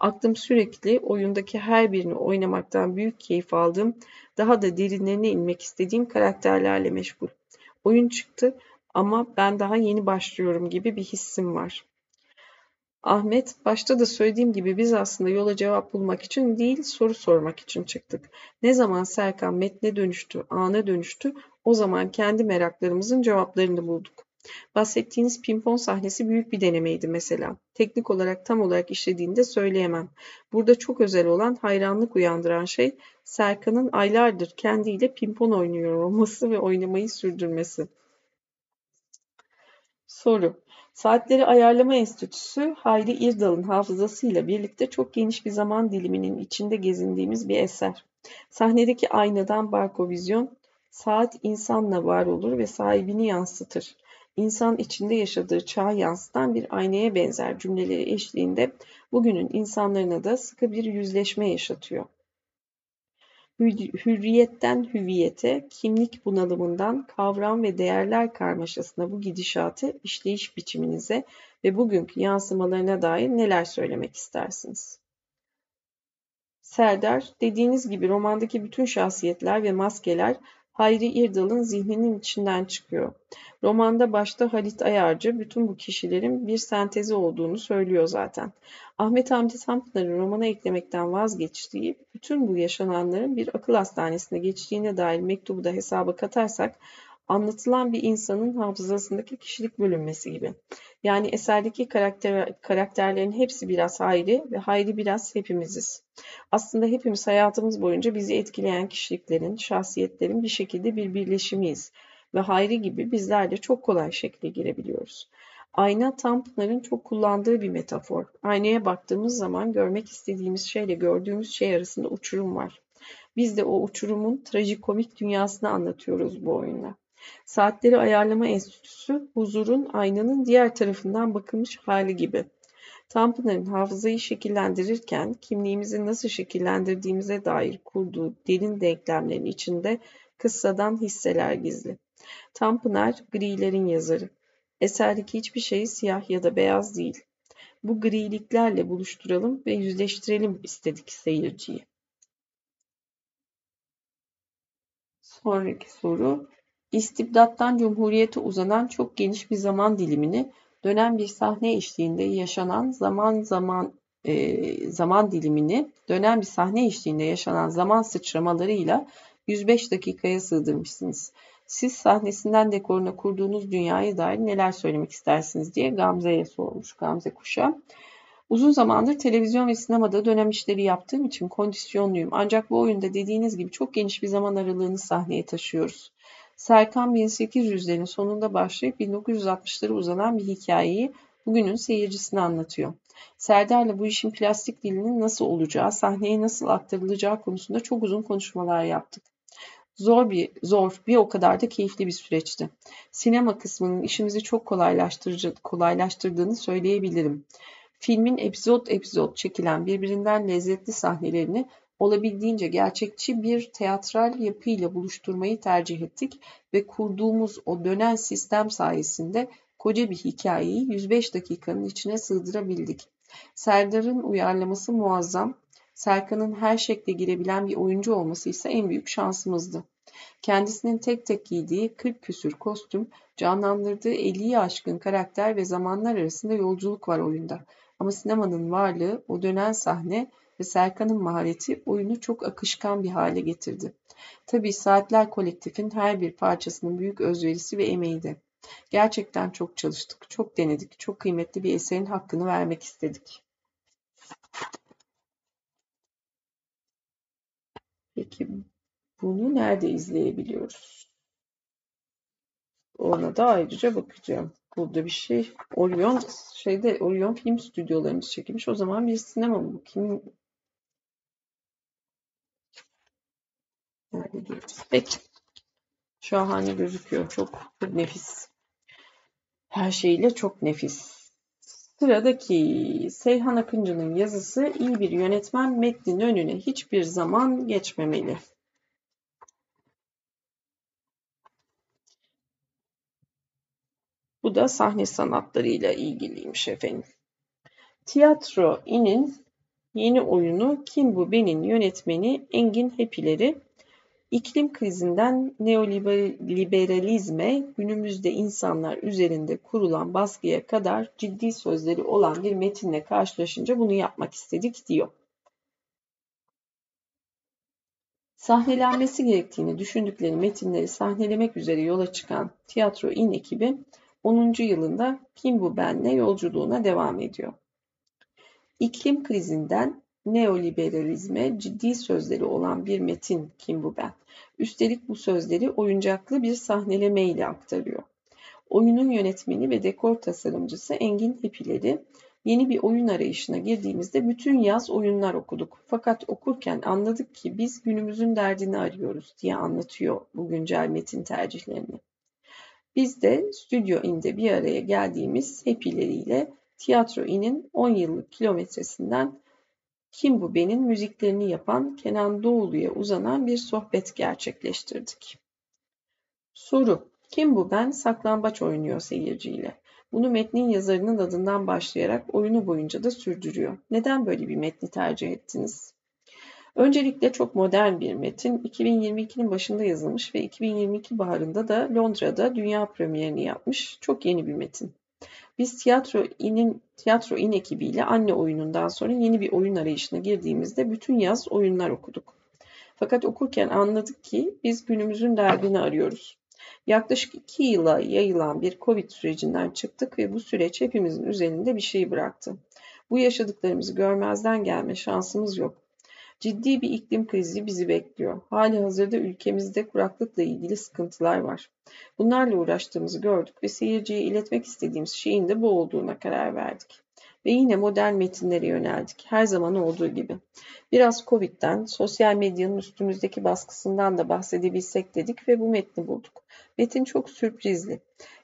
Aklım sürekli oyundaki her birini oynamaktan büyük keyif aldığım, daha da derinlerine inmek istediğim karakterlerle meşgul. Oyun çıktı ama ben daha yeni başlıyorum gibi bir hissim var. Ahmet, başta da söylediğim gibi biz aslında yola cevap bulmak için değil, soru sormak için çıktık. Ne zaman Serkan metne dönüştü, ana dönüştü, o zaman kendi meraklarımızın cevaplarını bulduk. Bahsettiğiniz pimpon sahnesi büyük bir denemeydi mesela. Teknik olarak tam olarak işlediğini de söyleyemem. Burada çok özel olan hayranlık uyandıran şey Serkan'ın aylardır kendiyle pimpon oynuyor olması ve oynamayı sürdürmesi. Soru. Saatleri Ayarlama Enstitüsü Hayri İrdal'ın hafızasıyla birlikte çok geniş bir zaman diliminin içinde gezindiğimiz bir eser. Sahnedeki aynadan barkovizyon, saat insanla var olur ve sahibini yansıtır. İnsan içinde yaşadığı çağı yansıtan bir aynaya benzer cümleleri eşliğinde bugünün insanlarına da sıkı bir yüzleşme yaşatıyor hürriyetten hüviyete, kimlik bunalımından kavram ve değerler karmaşasına bu gidişatı işleyiş biçiminize ve bugünkü yansımalarına dair neler söylemek istersiniz? Serdar, dediğiniz gibi romandaki bütün şahsiyetler ve maskeler Hayri İrdal'ın zihninin içinden çıkıyor. Romanda başta Halit Ayarcı bütün bu kişilerin bir sentezi olduğunu söylüyor zaten. Ahmet Hamdi Tanpınar'ın romana eklemekten vazgeçtiği, bütün bu yaşananların bir akıl hastanesine geçtiğine dair mektubu da hesaba katarsak, anlatılan bir insanın hafızasındaki kişilik bölünmesi gibi. Yani eserdeki karakter, karakterlerin hepsi biraz Hayri ve Hayri biraz hepimiziz. Aslında hepimiz hayatımız boyunca bizi etkileyen kişiliklerin, şahsiyetlerin bir şekilde bir birleşimiyiz ve Hayri gibi bizler de çok kolay şekilde girebiliyoruz. Ayna Tanpınar'ın çok kullandığı bir metafor. Aynaya baktığımız zaman görmek istediğimiz şeyle gördüğümüz şey arasında uçurum var. Biz de o uçurumun trajikomik dünyasını anlatıyoruz bu oyunla. Saatleri Ayarlama Enstitüsü, huzurun aynanın diğer tarafından bakılmış hali gibi. Tanpınar'ın hafızayı şekillendirirken kimliğimizi nasıl şekillendirdiğimize dair kurduğu derin denklemlerin içinde kıssadan hisseler gizli. Tanpınar, grilerin yazarı. Eserdeki hiçbir şey siyah ya da beyaz değil. Bu griliklerle buluşturalım ve yüzleştirelim istedik seyirciyi. Sonraki soru. İstibdattan Cumhuriyete uzanan çok geniş bir zaman dilimini dönen bir sahne eşliğinde yaşanan zaman zaman e, zaman dilimini dönen bir sahne eşliğinde yaşanan zaman sıçramalarıyla 105 dakikaya sığdırmışsınız. Siz sahnesinden dekoruna kurduğunuz dünyaya dair neler söylemek istersiniz diye Gamze'ye sormuş Gamze Kuş'a. Uzun zamandır televizyon ve sinemada dönem işleri yaptığım için kondisyonluyum. Ancak bu oyunda dediğiniz gibi çok geniş bir zaman aralığını sahneye taşıyoruz. Serkan 1800'lerin sonunda başlayıp 1960'lara uzanan bir hikayeyi bugünün seyircisine anlatıyor. Serdar'la bu işin plastik dilinin nasıl olacağı, sahneye nasıl aktarılacağı konusunda çok uzun konuşmalar yaptık. Zor bir, zor, bir o kadar da keyifli bir süreçti. Sinema kısmının işimizi çok kolaylaştırıcı, kolaylaştırdığını söyleyebilirim. Filmin epizod epizod çekilen birbirinden lezzetli sahnelerini olabildiğince gerçekçi bir teatral yapıyla buluşturmayı tercih ettik ve kurduğumuz o dönen sistem sayesinde koca bir hikayeyi 105 dakikanın içine sığdırabildik. Serdar'ın uyarlaması muazzam, Serkan'ın her şekle girebilen bir oyuncu olması ise en büyük şansımızdı. Kendisinin tek tek giydiği 40 küsür kostüm, canlandırdığı 50'yi aşkın karakter ve zamanlar arasında yolculuk var oyunda. Ama sinemanın varlığı, o dönen sahne ve Serkan'ın mahareti oyunu çok akışkan bir hale getirdi. Tabii Saatler Kolektif'in her bir parçasının büyük özverisi ve emeğiydi. Gerçekten çok çalıştık, çok denedik, çok kıymetli bir eserin hakkını vermek istedik. Peki bunu nerede izleyebiliyoruz? Ona da ayrıca bakacağım. Burada bir şey Orion şeyde Orion film stüdyolarımız çekilmiş. O zaman bir sinema mı? Kim nerede göreceğiz? Peki. Şahane gözüküyor. Çok, çok nefis. Her şeyle çok nefis. Sıradaki Seyhan Akıncı'nın yazısı iyi bir yönetmen metnin önüne hiçbir zaman geçmemeli. Bu da sahne sanatlarıyla ilgiliymiş efendim. Tiyatro İ'nin yeni oyunu Kim Bu Ben'in yönetmeni Engin Hepileri İklim krizinden neoliberalizme, günümüzde insanlar üzerinde kurulan baskıya kadar ciddi sözleri olan bir metinle karşılaşınca bunu yapmak istedik diyor. Sahnelenmesi gerektiğini düşündükleri metinleri sahnelemek üzere yola çıkan Tiyatro İn ekibi 10. yılında Kim Bu Ben'le yolculuğuna devam ediyor. İklim krizinden neoliberalizme ciddi sözleri olan bir metin Kim Bu Ben. Üstelik bu sözleri oyuncaklı bir sahneleme ile aktarıyor. Oyunun yönetmeni ve dekor tasarımcısı Engin Hepileri yeni bir oyun arayışına girdiğimizde bütün yaz oyunlar okuduk. Fakat okurken anladık ki biz günümüzün derdini arıyoruz diye anlatıyor bu güncel metin tercihlerini. Biz de Stüdyo In'de bir araya geldiğimiz hepileriyle Tiyatro In'in 10 yıllık kilometresinden Kim Bu Ben'in müziklerini yapan Kenan Doğulu'ya uzanan bir sohbet gerçekleştirdik. Soru Kim Bu Ben saklambaç oynuyor seyirciyle. Bunu metnin yazarının adından başlayarak oyunu boyunca da sürdürüyor. Neden böyle bir metni tercih ettiniz? Öncelikle çok modern bir metin. 2022'nin başında yazılmış ve 2022 baharında da Londra'da dünya premierini yapmış. Çok yeni bir metin. Biz tiyatro inin tiyatro in ekibiyle anne oyunundan sonra yeni bir oyun arayışına girdiğimizde bütün yaz oyunlar okuduk. Fakat okurken anladık ki biz günümüzün derdini arıyoruz. Yaklaşık iki yıla yayılan bir Covid sürecinden çıktık ve bu süreç hepimizin üzerinde bir şey bıraktı. Bu yaşadıklarımızı görmezden gelme şansımız yok. Ciddi bir iklim krizi bizi bekliyor. Hali hazırda ülkemizde kuraklıkla ilgili sıkıntılar var. Bunlarla uğraştığımızı gördük ve seyirciye iletmek istediğimiz şeyin de bu olduğuna karar verdik. Ve yine modern metinlere yöneldik. Her zaman olduğu gibi. Biraz Covid'den, sosyal medyanın üstümüzdeki baskısından da bahsedebilsek dedik ve bu metni bulduk. Metin çok sürprizli.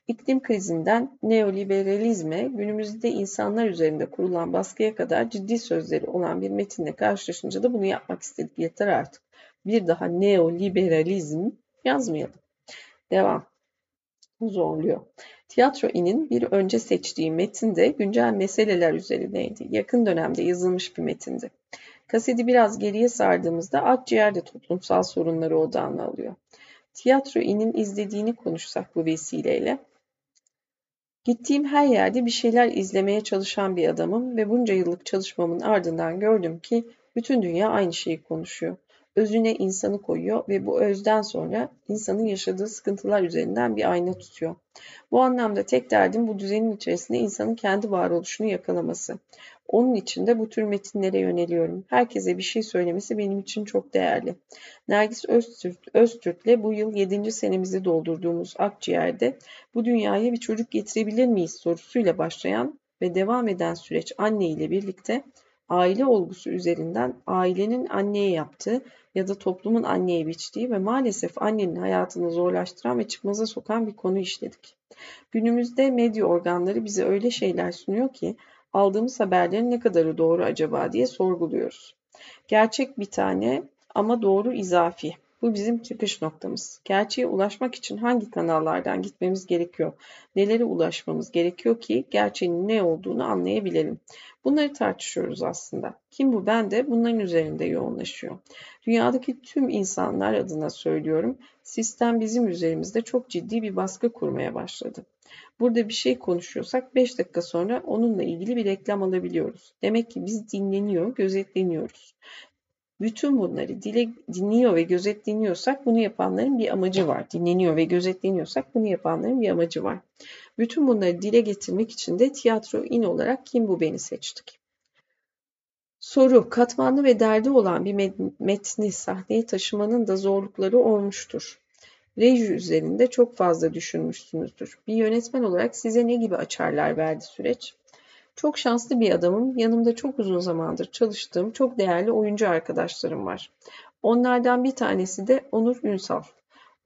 İklim krizinden neoliberalizme, günümüzde insanlar üzerinde kurulan baskıya kadar ciddi sözleri olan bir metinle karşılaşınca da bunu yapmak istedik. Yeter artık. Bir daha neoliberalizm yazmayalım. Devam. Zorluyor. Tiyatro İn'in bir önce seçtiği metin de güncel meseleler üzerineydi. Yakın dönemde yazılmış bir metindi. Kaseti biraz geriye sardığımızda akciğer de toplumsal sorunları odağına alıyor. Tiyatro İn'in izlediğini konuşsak bu vesileyle, Gittiğim her yerde bir şeyler izlemeye çalışan bir adamım ve bunca yıllık çalışmamın ardından gördüm ki bütün dünya aynı şeyi konuşuyor. Özüne insanı koyuyor ve bu özden sonra insanın yaşadığı sıkıntılar üzerinden bir ayna tutuyor. Bu anlamda tek derdim bu düzenin içerisinde insanın kendi varoluşunu yakalaması. Onun için de bu tür metinlere yöneliyorum. Herkese bir şey söylemesi benim için çok değerli. Nergis Öztürk, Öztürk'le bu yıl 7. senemizi doldurduğumuz Akciğer'de bu dünyaya bir çocuk getirebilir miyiz sorusuyla başlayan ve devam eden süreç anne ile birlikte aile olgusu üzerinden ailenin anneye yaptığı ya da toplumun anneye biçtiği ve maalesef annenin hayatını zorlaştıran ve çıkmaza sokan bir konu işledik. Günümüzde medya organları bize öyle şeyler sunuyor ki aldığımız haberlerin ne kadarı doğru acaba diye sorguluyoruz. Gerçek bir tane ama doğru izafi. Bu bizim çıkış noktamız. Gerçeğe ulaşmak için hangi kanallardan gitmemiz gerekiyor? Nelere ulaşmamız gerekiyor ki gerçeğin ne olduğunu anlayabilelim. Bunları tartışıyoruz aslında. Kim bu? Ben de bunların üzerinde yoğunlaşıyor. Dünyadaki tüm insanlar adına söylüyorum. Sistem bizim üzerimizde çok ciddi bir baskı kurmaya başladı. Burada bir şey konuşuyorsak 5 dakika sonra onunla ilgili bir reklam alabiliyoruz. Demek ki biz dinleniyor, gözetleniyoruz. Bütün bunları dile, dinliyor ve gözetleniyorsak bunu yapanların bir amacı var. Dinleniyor ve gözetleniyorsak bunu yapanların bir amacı var. Bütün bunları dile getirmek için de tiyatro in olarak kim bu beni seçtik. Soru, katmanlı ve derdi olan bir metni sahneye taşımanın da zorlukları olmuştur. Reji üzerinde çok fazla düşünmüşsünüzdür. Bir yönetmen olarak size ne gibi açarlar verdi süreç? Çok şanslı bir adamım. Yanımda çok uzun zamandır çalıştığım çok değerli oyuncu arkadaşlarım var. Onlardan bir tanesi de Onur Ünsal.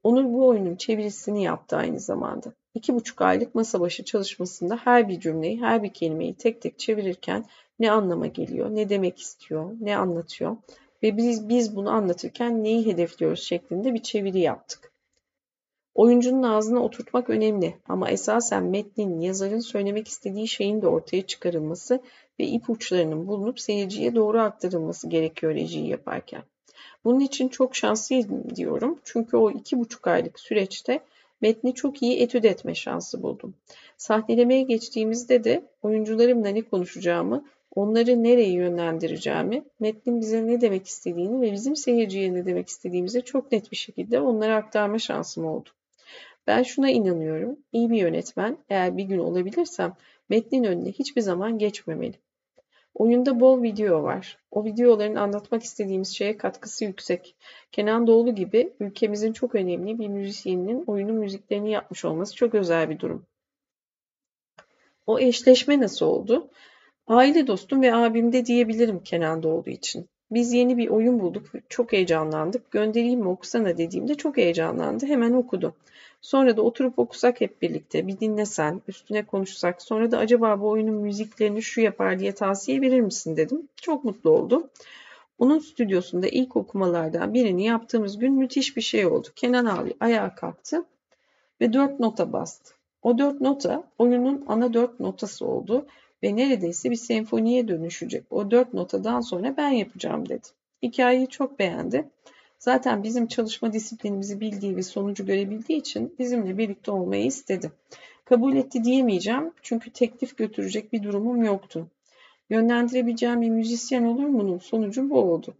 Onur bu oyunun çevirisini yaptı aynı zamanda. İki buçuk aylık masa başı çalışmasında her bir cümleyi, her bir kelimeyi tek tek çevirirken ne anlama geliyor, ne demek istiyor, ne anlatıyor ve biz, biz bunu anlatırken neyi hedefliyoruz şeklinde bir çeviri yaptık. Oyuncunun ağzına oturtmak önemli ama esasen metnin, yazarın söylemek istediği şeyin de ortaya çıkarılması ve ipuçlarının bulunup seyirciye doğru aktarılması gerekiyor rejiyi yaparken. Bunun için çok şanslıyım diyorum. Çünkü o iki buçuk aylık süreçte metni çok iyi etüt etme şansı buldum. Sahnelemeye geçtiğimizde de oyuncularımla ne konuşacağımı, onları nereye yönlendireceğimi, metnin bize ne demek istediğini ve bizim seyirciye ne demek istediğimizi çok net bir şekilde onlara aktarma şansım oldu. Ben şuna inanıyorum. İyi bir yönetmen eğer bir gün olabilirsem metnin önüne hiçbir zaman geçmemeli. Oyunda bol video var. O videoların anlatmak istediğimiz şeye katkısı yüksek. Kenan Doğulu gibi ülkemizin çok önemli bir müzisyeninin oyunun müziklerini yapmış olması çok özel bir durum. O eşleşme nasıl oldu? Aile dostum ve abim de diyebilirim Kenan Doğulu için. Biz yeni bir oyun bulduk. Çok heyecanlandık. Göndereyim mi okusana dediğimde çok heyecanlandı. Hemen okudu. Sonra da oturup okusak hep birlikte. Bir dinlesen, üstüne konuşsak. Sonra da acaba bu oyunun müziklerini şu yapar diye tavsiye verir misin dedim. Çok mutlu oldu. Onun stüdyosunda ilk okumalardan birini yaptığımız gün müthiş bir şey oldu. Kenan abi ayağa kalktı ve dört nota bastı. O dört nota oyunun ana dört notası oldu ve neredeyse bir senfoniye dönüşecek. O dört notadan sonra ben yapacağım dedi. Hikayeyi çok beğendi. Zaten bizim çalışma disiplinimizi bildiği ve sonucu görebildiği için bizimle birlikte olmayı istedi. Kabul etti diyemeyeceğim çünkü teklif götürecek bir durumum yoktu. Yönlendirebileceğim bir müzisyen olur mu'nun sonucu bu oldu.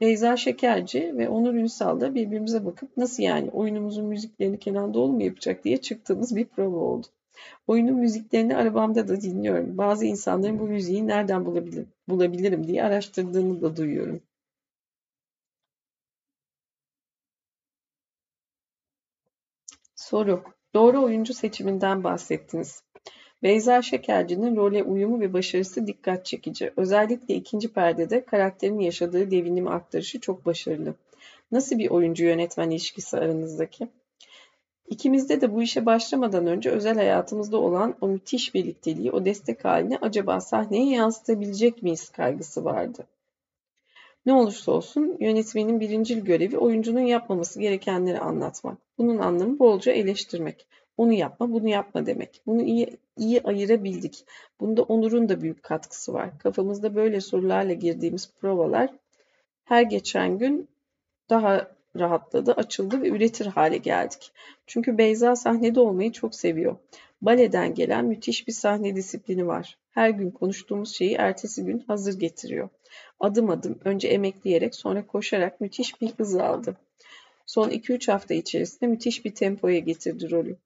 Beyza Şekerci ve Onur Ünsal da birbirimize bakıp nasıl yani oyunumuzun müziklerini Kenan Doğulu mu yapacak diye çıktığımız bir prova oldu. Oyunun müziklerini arabamda da dinliyorum. Bazı insanların bu müziği nereden bulabilirim, bulabilirim diye araştırdığını da duyuyorum. Soru. Doğru oyuncu seçiminden bahsettiniz. Beyza Şekerci'nin role uyumu ve başarısı dikkat çekici. Özellikle ikinci perdede karakterin yaşadığı devinimi aktarışı çok başarılı. Nasıl bir oyuncu yönetmen ilişkisi aranızdaki? İkimizde de bu işe başlamadan önce özel hayatımızda olan o müthiş birlikteliği, o destek halini acaba sahneye yansıtabilecek miyiz kaygısı vardı. Ne olursa olsun yönetmenin birincil görevi oyuncunun yapmaması gerekenleri anlatmak. Bunun anlamı bolca eleştirmek. Onu yapma, bunu yapma demek. Bunu iyi, iyi ayırabildik. Bunda Onur'un da büyük katkısı var. Kafamızda böyle sorularla girdiğimiz provalar her geçen gün daha rahatladı, açıldı ve üretir hale geldik. Çünkü Beyza sahnede olmayı çok seviyor. Baleden gelen müthiş bir sahne disiplini var. Her gün konuştuğumuz şeyi ertesi gün hazır getiriyor. Adım adım, önce emekleyerek sonra koşarak müthiş bir hız aldı. Son 2-3 hafta içerisinde müthiş bir tempoya getirdi rolü.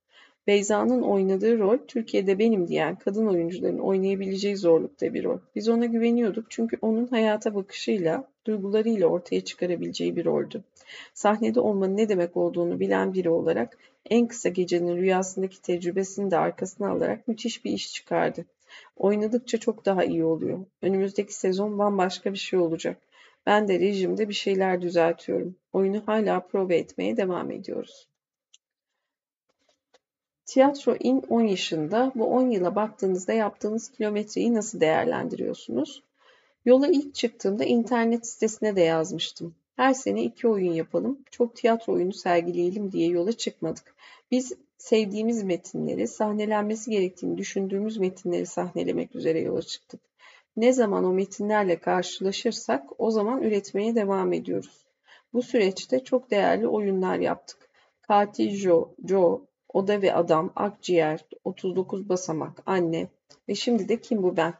Beyza'nın oynadığı rol Türkiye'de benim diyen kadın oyuncuların oynayabileceği zorlukta bir rol. Biz ona güveniyorduk çünkü onun hayata bakışıyla, duygularıyla ortaya çıkarabileceği bir roldü. Sahnede olmanın ne demek olduğunu bilen biri olarak en kısa gecenin rüyasındaki tecrübesini de arkasına alarak müthiş bir iş çıkardı. Oynadıkça çok daha iyi oluyor. Önümüzdeki sezon bambaşka bir şey olacak. Ben de rejimde bir şeyler düzeltiyorum. Oyunu hala prova etmeye devam ediyoruz. Tiyatro in 10 yaşında. Bu 10 yıla baktığınızda yaptığınız kilometreyi nasıl değerlendiriyorsunuz? Yola ilk çıktığımda internet sitesine de yazmıştım. Her sene iki oyun yapalım, çok tiyatro oyunu sergileyelim diye yola çıkmadık. Biz sevdiğimiz metinleri, sahnelenmesi gerektiğini düşündüğümüz metinleri sahnelemek üzere yola çıktık. Ne zaman o metinlerle karşılaşırsak o zaman üretmeye devam ediyoruz. Bu süreçte çok değerli oyunlar yaptık. Katil Joe, Joe, Oda ve Adam, Akciğer, 39 Basamak, Anne ve şimdi de Kim Bu Ben.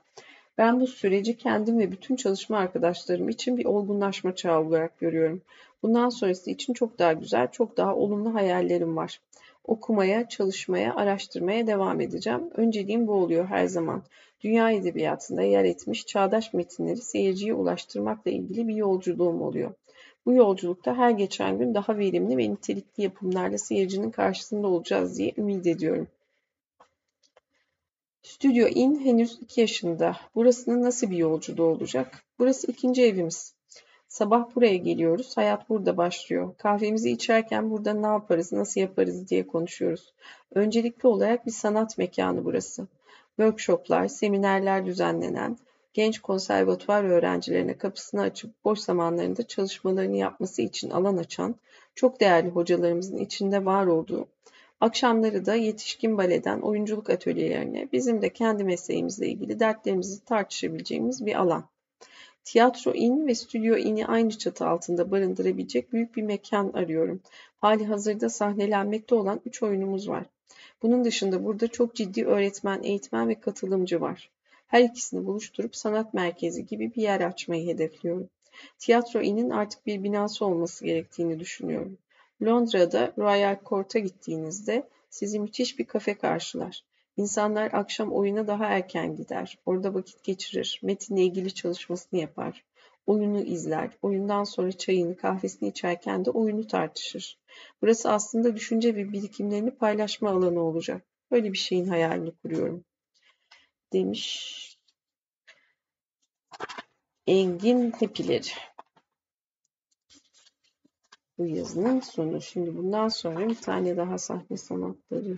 Ben bu süreci kendim ve bütün çalışma arkadaşlarım için bir olgunlaşma çağı olarak görüyorum. Bundan sonrası için çok daha güzel, çok daha olumlu hayallerim var. Okumaya, çalışmaya, araştırmaya devam edeceğim. Önceliğim bu oluyor her zaman. Dünya edebiyatında yer etmiş çağdaş metinleri seyirciye ulaştırmakla ilgili bir yolculuğum oluyor. Bu yolculukta her geçen gün daha verimli ve nitelikli yapımlarla seyircinin karşısında olacağız diye ümit ediyorum. Stüdyo In henüz iki yaşında. Burasının nasıl bir yolculuğu olacak? Burası ikinci evimiz. Sabah buraya geliyoruz, hayat burada başlıyor. Kahvemizi içerken burada ne yaparız, nasıl yaparız diye konuşuyoruz. Öncelikli olarak bir sanat mekanı burası. Workshoplar, seminerler düzenlenen, genç konservatuvar öğrencilerine kapısını açıp boş zamanlarında çalışmalarını yapması için alan açan, çok değerli hocalarımızın içinde var olduğu, akşamları da yetişkin baleden oyunculuk atölyelerine, bizim de kendi mesleğimizle ilgili dertlerimizi tartışabileceğimiz bir alan. Tiyatro in ve stüdyo in'i aynı çatı altında barındırabilecek büyük bir mekan arıyorum. Hali hazırda sahnelenmekte olan üç oyunumuz var. Bunun dışında burada çok ciddi öğretmen, eğitmen ve katılımcı var. Her ikisini buluşturup sanat merkezi gibi bir yer açmayı hedefliyorum. Tiyatro Inn'in artık bir binası olması gerektiğini düşünüyorum. Londra'da Royal Court'a gittiğinizde sizi müthiş bir kafe karşılar. İnsanlar akşam oyuna daha erken gider. Orada vakit geçirir. Metinle ilgili çalışmasını yapar. Oyunu izler. Oyundan sonra çayını, kahvesini içerken de oyunu tartışır. Burası aslında düşünce ve birikimlerini paylaşma alanı olacak. Böyle bir şeyin hayalini kuruyorum. Demiş Engin Tepileri. Bu yazının sonu. Şimdi bundan sonra bir tane daha sahne sanatları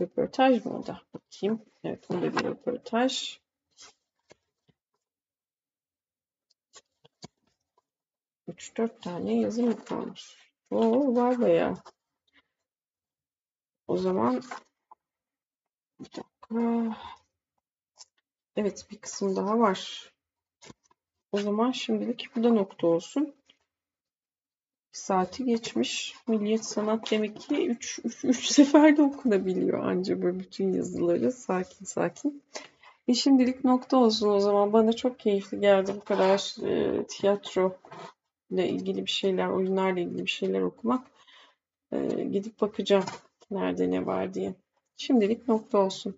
röportaj mı o da? Bakayım. Evet, bu da bir röportaj. Üç dört tane yazı mı kalmış? Oo, var bayağı. O zaman bir dakika. Evet, bir kısım daha var. O zaman şimdilik bu da nokta olsun. Saati geçmiş. Milliyet Sanat demek ki 3 3 3 seferde okunabiliyor anca böyle bütün yazıları sakin sakin. E şimdilik nokta olsun o zaman. Bana çok keyifli geldi bu kadar e, tiyatro ile ilgili bir şeyler, oyunlarla ilgili bir şeyler okumak. E, gidip bakacağım nerede ne var diye. Şimdilik nokta olsun.